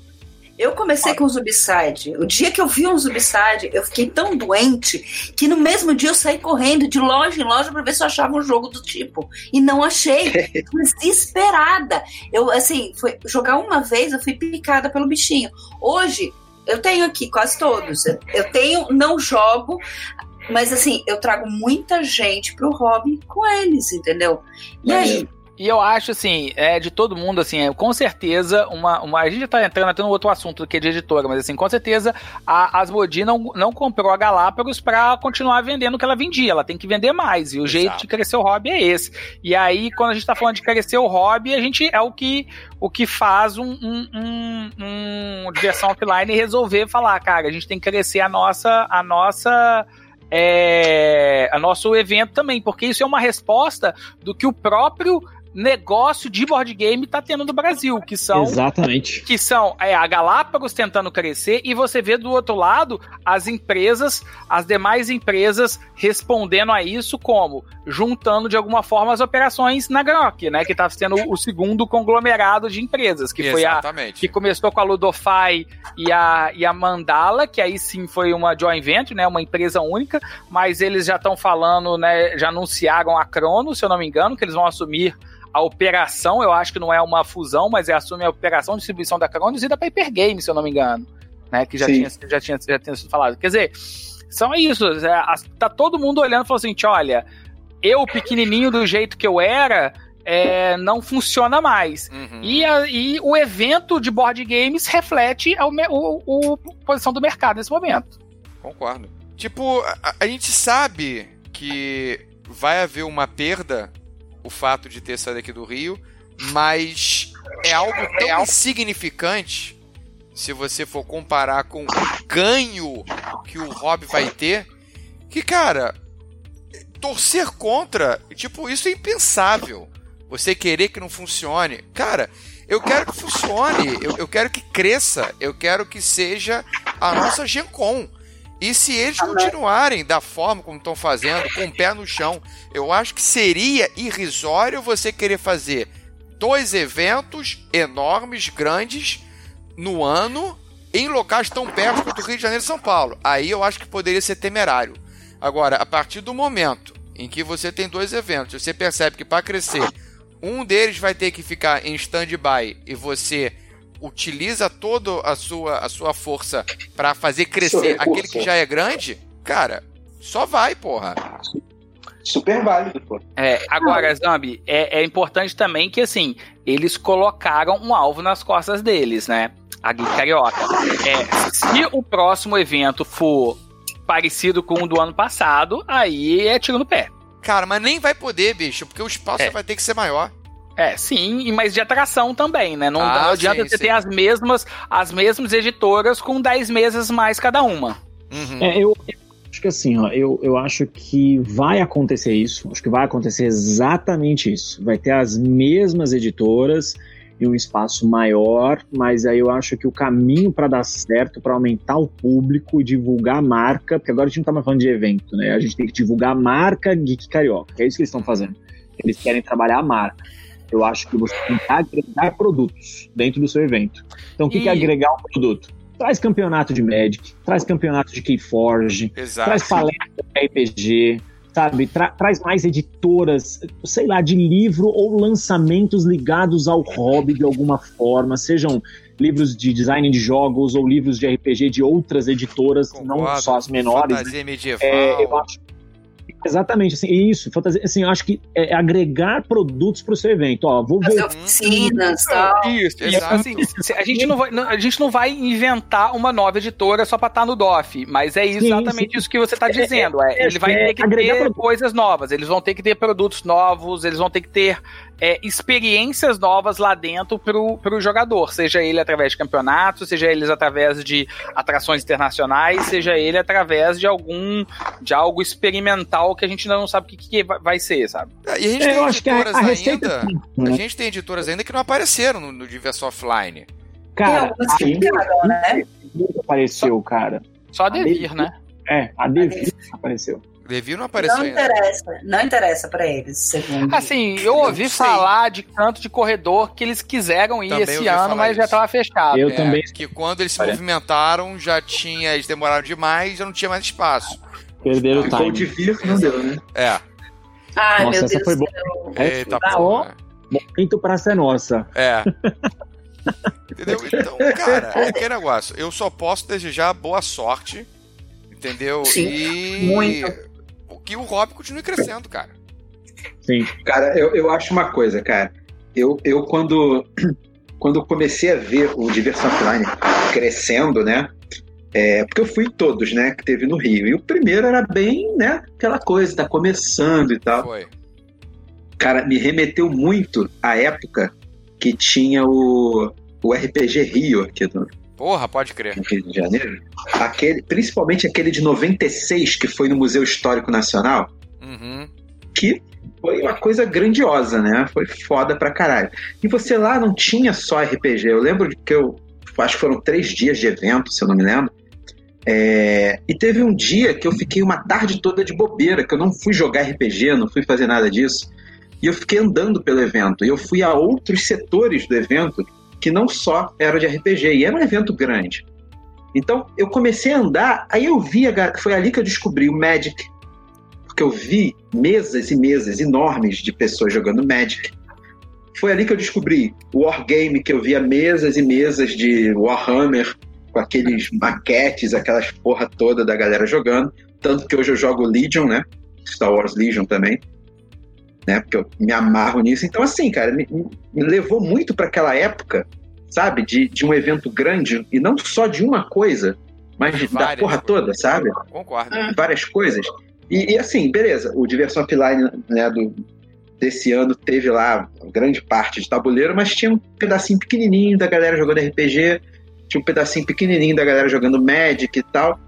eu comecei com o Zubside. O dia que eu vi um Zubside, eu fiquei tão doente que no mesmo dia eu saí correndo de loja em loja para ver se eu achava um jogo do tipo. E não achei. Desesperada. Eu, assim, foi jogar uma vez, eu fui picada pelo bichinho. Hoje, eu tenho aqui quase todos. Eu tenho, não jogo, mas assim, eu trago muita gente pro hobby com eles, entendeu? E aí, e eu acho, assim, é, de todo mundo, assim, é, com certeza, uma, uma. A gente já tá entrando até no outro assunto que é de editora, mas assim, com certeza a Asmodi não, não comprou a Galápagos para continuar vendendo o que ela vendia. Ela tem que vender mais. E o Exato. jeito de crescer o hobby é esse. E aí, quando a gente tá falando de crescer o hobby, a gente é o que, o que faz um, um, um, um diversão offline resolver falar, cara, a gente tem que crescer a nossa. A nossa é, a nosso evento também, porque isso é uma resposta do que o próprio negócio de board game tá tendo no Brasil, que são Exatamente. que são é, a Galápagos tentando crescer e você vê do outro lado as empresas, as demais empresas respondendo a isso como juntando de alguma forma as operações na Grok, né, que tá sendo o segundo conglomerado de empresas, que Exatamente. foi a que começou com a Ludofy e a, e a Mandala, que aí sim foi uma joint venture, né, uma empresa única, mas eles já estão falando, né, já anunciaram a Crono, se eu não me engano, que eles vão assumir a operação, eu acho que não é uma fusão, mas é assume a operação de distribuição da Cronos e da Paper Game, se eu não me engano. Né, que já tinha, já, tinha, já tinha sido falado. Quer dizer, são isso. É, tá todo mundo olhando e falando assim: olha, eu pequenininho do jeito que eu era, é, não funciona mais. Uhum. E, a, e, o evento de board games reflete a, o, posição do mercado nesse momento. Concordo. Tipo, a, a, gente sabe que vai haver uma perda o fato de ter saído aqui do Rio, mas é algo tão insignificante se você for comparar com o ganho que o Rob vai ter, que, cara, torcer contra, tipo, isso é impensável. Você querer que não funcione. Cara, eu quero que funcione, eu, eu quero que cresça, eu quero que seja a nossa Gen Con. E se eles continuarem da forma como estão fazendo, com o pé no chão, eu acho que seria irrisório você querer fazer dois eventos enormes, grandes, no ano, em locais tão perto quanto Rio de Janeiro e São Paulo. Aí eu acho que poderia ser temerário. Agora, a partir do momento em que você tem dois eventos, você percebe que para crescer, um deles vai ter que ficar em stand-by e você utiliza toda a sua, a sua força para fazer crescer aquele que já é grande, cara, só vai, porra. Super válido, pô. É, agora, Zambi, é, é importante também que, assim, eles colocaram um alvo nas costas deles, né? A Gui Carioca. É, se o próximo evento for parecido com o do ano passado, aí é tiro no pé. Cara, mas nem vai poder, bicho, porque o espaço é. vai ter que ser maior. É, sim, mas de atração também, né? Não, ah, não adianta sim, você sim. ter as mesmas, as mesmas editoras com 10 mesas mais cada uma. Uhum. É, eu, acho que assim, ó, eu, eu acho que vai acontecer isso. Acho que vai acontecer exatamente isso. Vai ter as mesmas editoras e um espaço maior, mas aí eu acho que o caminho para dar certo, para aumentar o público e divulgar a marca, porque agora a gente não tá mais falando de evento, né? A gente tem que divulgar a marca Geek Carioca, que é isso que eles estão fazendo. Eles querem trabalhar a marca. Eu acho que você tem que agregar produtos dentro do seu evento. Então, o que, e... que é agregar um produto? Traz campeonato de Magic, traz campeonato de Keyforge, traz palestra de RPG, sabe? Tra traz mais editoras, sei lá, de livro ou lançamentos ligados ao hobby de alguma forma, sejam livros de design de jogos ou livros de RPG de outras editoras, Concordo. não só as menores. Né? Fantasia medieval. É, eu acho Exatamente, assim, isso, fantasia, assim, eu acho que é agregar produtos para o seu evento, ó, vou ver... oficinas, tal. Isso, exato. Assim, a, gente não vai, a gente não vai inventar uma nova editora só para estar tá no DOF, mas é exatamente sim, isso que você está dizendo, é, é, ele vai é, ter que ter produtos. coisas novas, eles vão ter que ter produtos novos, eles vão ter que ter é, experiências novas lá dentro pro, pro jogador, seja ele através de campeonatos, seja eles através de atrações internacionais, seja ele através de algum de algo experimental que a gente ainda não sabe o que, que vai ser, sabe? É, e a gente é, tem editoras a, a ainda. É né? A gente tem editoras ainda que não apareceram no, no Diverso Offline. Cara, a né? apareceu, cara. Só a Devir, né? É, a Devir apareceu. Devir não apareceu Não ainda. interessa, não interessa pra eles, segundo. Assim, eu ouvi falar de canto de corredor que eles quiseram ir também esse ano, mas isso. já tava fechado. Eu é, também. Que quando eles se Parece. movimentaram, já tinha. Eles demoraram demais, já não tinha mais espaço. Perderam o time. Devir não deu, né? É. Ai, Nossa, meu essa Deus foi boa. Eita, tá, ó, Momento pra ser nossa. É. Entendeu? Então, cara, é que negócio. Eu só posso desejar boa sorte. Entendeu? Sim, e. muito. Que o Rob continue crescendo, cara. Sim. Cara, eu, eu acho uma coisa, cara. Eu, eu quando, quando comecei a ver o Diversão Offline crescendo, né? É, porque eu fui em todos, né? Que teve no Rio. E o primeiro era bem, né? Aquela coisa, tá começando e tal. Foi. Cara, me remeteu muito à época que tinha o, o RPG Rio aqui do, Porra, pode crer. no Rio de Janeiro. Aquele, principalmente aquele de 96, que foi no Museu Histórico Nacional, Uhum. que foi uma coisa grandiosa, né? Foi foda pra caralho. E você lá não tinha só RPG. Eu lembro que eu acho que foram três dias de evento, se eu não me lembro. É, e teve um dia que eu fiquei uma tarde toda de bobeira, que eu não fui jogar RPG, não fui fazer nada disso. E eu fiquei andando pelo evento. E eu fui a outros setores do evento que não só era de RPG. E era um evento grande. Então eu comecei a andar, aí eu vi, foi ali que eu descobri o Magic. Porque eu vi mesas e mesas enormes de pessoas jogando Magic. Foi ali que eu descobri o Wargame, que eu via mesas e mesas de Warhammer, com aqueles maquetes, aquelas porra toda da galera jogando. Tanto que hoje eu jogo Legion, né? Star Wars Legion também né? Porque eu me amarro nisso. Então, assim, cara, me, me levou muito para aquela época, sabe? De, de um evento grande e não só de uma coisa, mas de, da porra toda, sabe? Concordo. Várias coisas. E, e, assim, beleza, o Diversão Offline né, do, desse ano teve lá grande parte de tabuleiro, mas tinha um pedacinho pequenininho da galera jogando RPG, tinha um pedacinho pequenininho da galera jogando Magic e tal,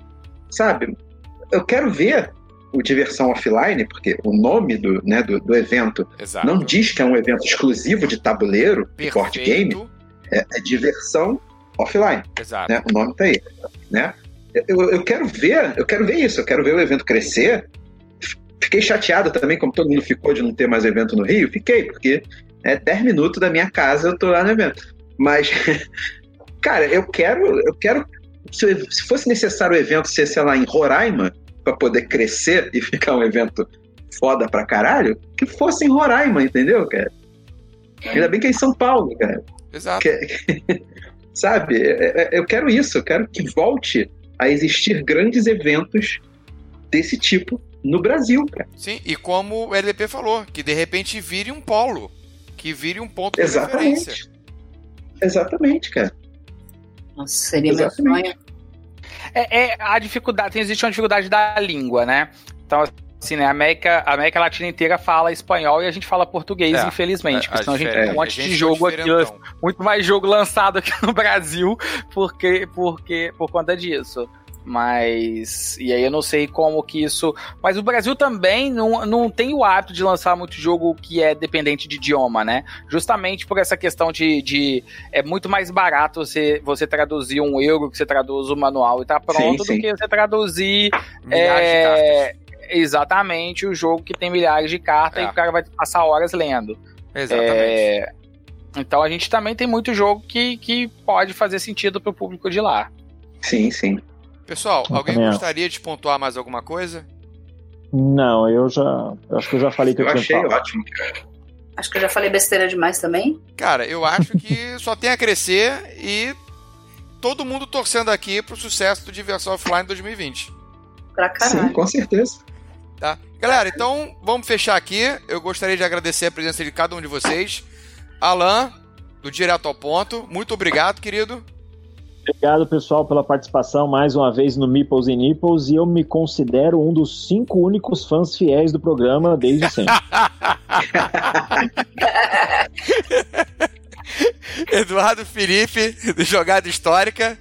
sabe? Eu quero ver o Diversão Offline, porque o nome do, né, do, do evento Exato. não diz que é um evento exclusivo de tabuleiro, de board game, é, é Diversão Offline. Exato. Né? O nome tá aí. Né? Eu, eu quero ver, eu quero ver isso, eu quero ver o evento crescer. Fiquei chateado também, como todo mundo ficou de não ter mais evento no Rio, fiquei, porque é 10 minutos da minha casa eu tô lá no evento. Mas, cara, eu quero, eu quero. Se, se fosse necessário o evento ser, sei lá, em Roraima, para poder crescer e ficar um evento foda pra caralho, que fosse em Roraima, entendeu, cara? Ainda bem que é em São Paulo, cara. Exato. Que- sabe? É- é- Eu quero isso, eu quero que volte a existir grandes eventos desse tipo no Brasil, cara. Sim, e como o LDP falou, que de repente vire um polo, que vire um ponto de Exatamente. referência. Exatamente, cara. Nossa, seria meu Exatamente. sonho. É, é a dificuldade, existe uma dificuldade da língua, né? Então, assim, né, a América, a América Latina inteira fala espanhol e a gente fala português, É, infelizmente. a- porque senão a gente tem um monte a de é jogo aqui, muito mais jogo lançado aqui no Brasil porque, porque, por conta disso. Mas. E aí eu não sei como que isso. Mas o Brasil também não, não tem o hábito de lançar muito jogo que é dependente de idioma, né? Justamente por essa questão de. de é muito mais barato você, você traduzir um euro que você traduz o manual e tá pronto sim. do que você traduzir é. Exatamente, o jogo que tem milhares de cartas É. e o cara vai passar horas lendo. Exatamente. É, então a gente também tem muito jogo que, que pode fazer sentido pro público de lá. Sim, sim. Pessoal, Eu alguém também acho. gostaria de pontuar mais alguma coisa? Não, eu já. Eu acho que eu já falei que eu, Eu achei ótimo. Acho que eu já falei besteira demais também. Cara, eu acho que só tem a crescer e todo mundo torcendo aqui pro sucesso do Diversão Offline 2020. Pra caralho. Sim, com certeza. Tá? Galera, então vamos fechar aqui. Eu gostaria de agradecer a presença de cada um de vocês. Alan, do Direto ao Ponto, muito obrigado, querido. Obrigado, pessoal, pela participação mais uma vez no Meeples e Nipples. E eu me considero um dos cinco únicos fãs fiéis do programa desde sempre. Eduardo Felipe, do Jogada Histórica.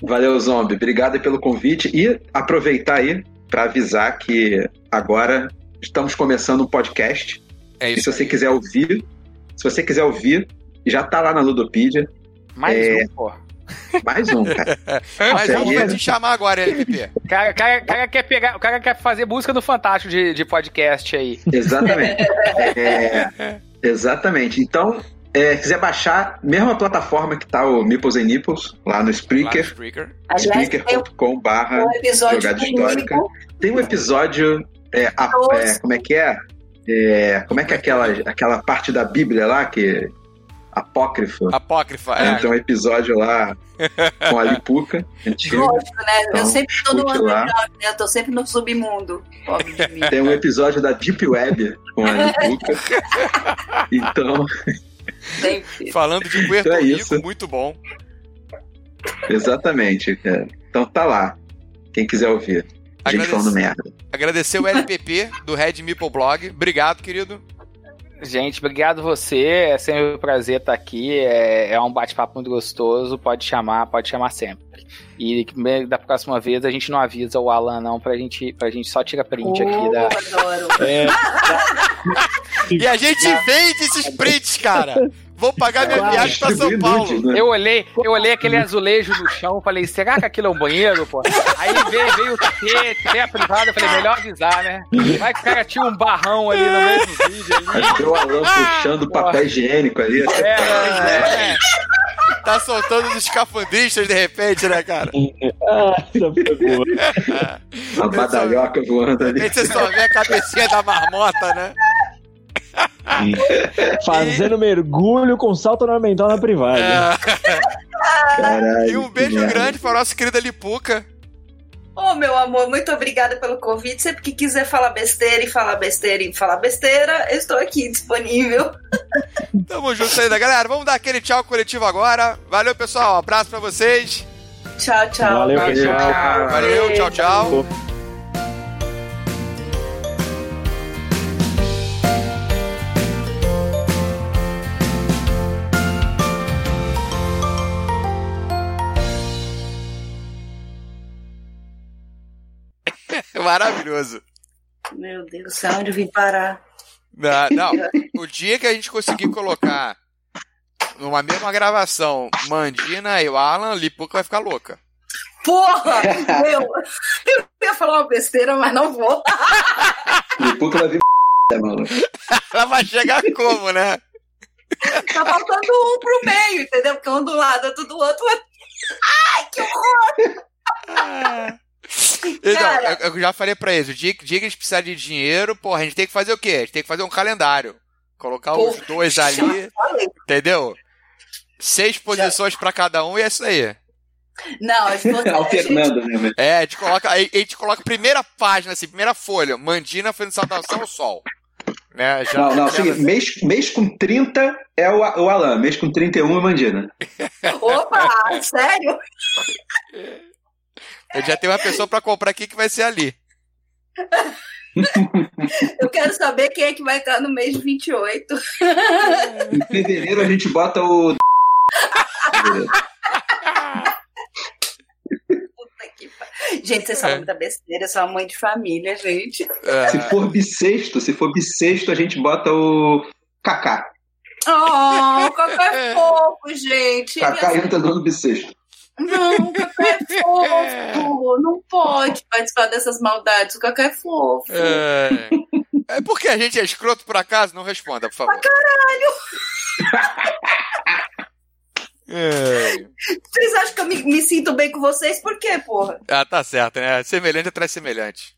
Valeu, Zombie. Obrigado pelo convite. E aproveitar aí para avisar que agora estamos começando um podcast. É isso. E se você quiser ouvir, se você quiser ouvir, já tá lá na Ludopedia. Mais é... um, pô. Mais um, cara. Mais um vai te chamar agora, LPP. O cara, cara, cara, quer pegar, o cara quer fazer busca no Fantástico de, de podcast aí. Exatamente. é, exatamente. Então, é, quiser baixar, mesma plataforma que tá o Nipples and Nipples, lá no Spreaker. Spreaker. Spreaker.com barra jogada histórica. Tem um episódio. É, a, é, como é que é? é? Como é que é aquela, aquela parte da Bíblia lá que apócrifa. Apócrifa, é. Tem um episódio lá com a Lipuca. Gosto, né? Então, eu sempre tô no underground, né? Eu tô sempre no submundo. Tem um episódio da Deep Web com a Lipuca. então. Falando de Puerto então é Rico, isso. muito bom. Exatamente, cara. Então tá lá. Quem quiser ouvir. A gente falando merda. Agradecer o LPP do Red Meeple Blog. Obrigado, querido. Gente, obrigado você. É sempre um prazer estar aqui. É, é um bate-papo muito gostoso. Pode chamar, pode chamar sempre. E da próxima vez a gente não avisa o Alan, não, pra gente, pra gente só tirar print oh, aqui da. Adoro. É, e a gente vende esses prints, cara. Vou pagar minha viagem pra São Paulo. Né? Eu olhei, eu olhei aquele azulejo no chão, falei, será que aquilo é um banheiro, pô? Aí veio, veio o T, T a privada, falei, melhor avisar, né? Vai que o cara tinha um barrão ali no mesmo vídeo. Ali. o Alan puxando papel higiênico ali. É, é, é. Tá soltando os escafandristas de repente, né, cara? ah, a badalhoca voando ali. Você só vê a cabecinha da marmota, né? Fazendo mergulho com salto ornamental na privada. É. Caralho, e um beijo grande para a nossa querida Lipuca. Ô, oh, meu amor, muito obrigada pelo convite. Sempre que quiser falar besteira e falar besteira e falar besteira, eu estou aqui disponível. Tamo junto aí, galera. Vamos dar aquele tchau coletivo agora. Valeu, pessoal. Um abraço pra vocês. Tchau, tchau. Valeu, Valeu, tchau. Valeu, tchau, tchau. Maravilhoso. Meu Deus do céu, onde eu vim parar? Não, não, o dia que a gente conseguir colocar numa mesma gravação Mandina e o Alan, Lipuca vai ficar louca. Porra! Meu, eu ia falar uma besteira, mas não vou. Lipuca vai vir mano. Ela vai chegar como, né? Tá faltando um pro meio, entendeu? Porque um do lado, outro do outro. Ai, que horror! Então, eu, eu, já falei pra eles, o dia, dia que a gente precisar de dinheiro, porra, a gente tem que fazer o quê? A gente tem que fazer um calendário. Colocar porra, os dois ali, entendeu? Seis posições já... para cada um e é isso aí. Não, a gente... alternando, né? É, a gente coloca, a gente coloca primeira página, assim, primeira folha, Mandina fazendo saudação ao sol. Né, já, não, não, assim, mês, mês com 30 é o, o Alan, mês com 31 é Mandina. Opa, sério? Eu já tenho uma pessoa para comprar aqui que vai ser ali. Eu quero saber quem é que vai estar no mês de 28. Em fevereiro a gente bota o. Gente, vocês são é. muita besteira, eu sou uma mãe de família, gente. É. Se for bissexto, se for bissexto, a gente bota o Kaká. Oh, o Kaká é fofo, gente. Kaká entra no bissexto. Não, o Cacá é fofo. Não pode participar dessas maldades. O Cacá é fofo. É, é porque a gente é escroto por acaso? Não responda, por favor. Pra caralho! É. Vocês acham que eu me, me, sinto bem com vocês? Por quê, porra? Ah, tá certo, né? Semelhante atrás semelhante.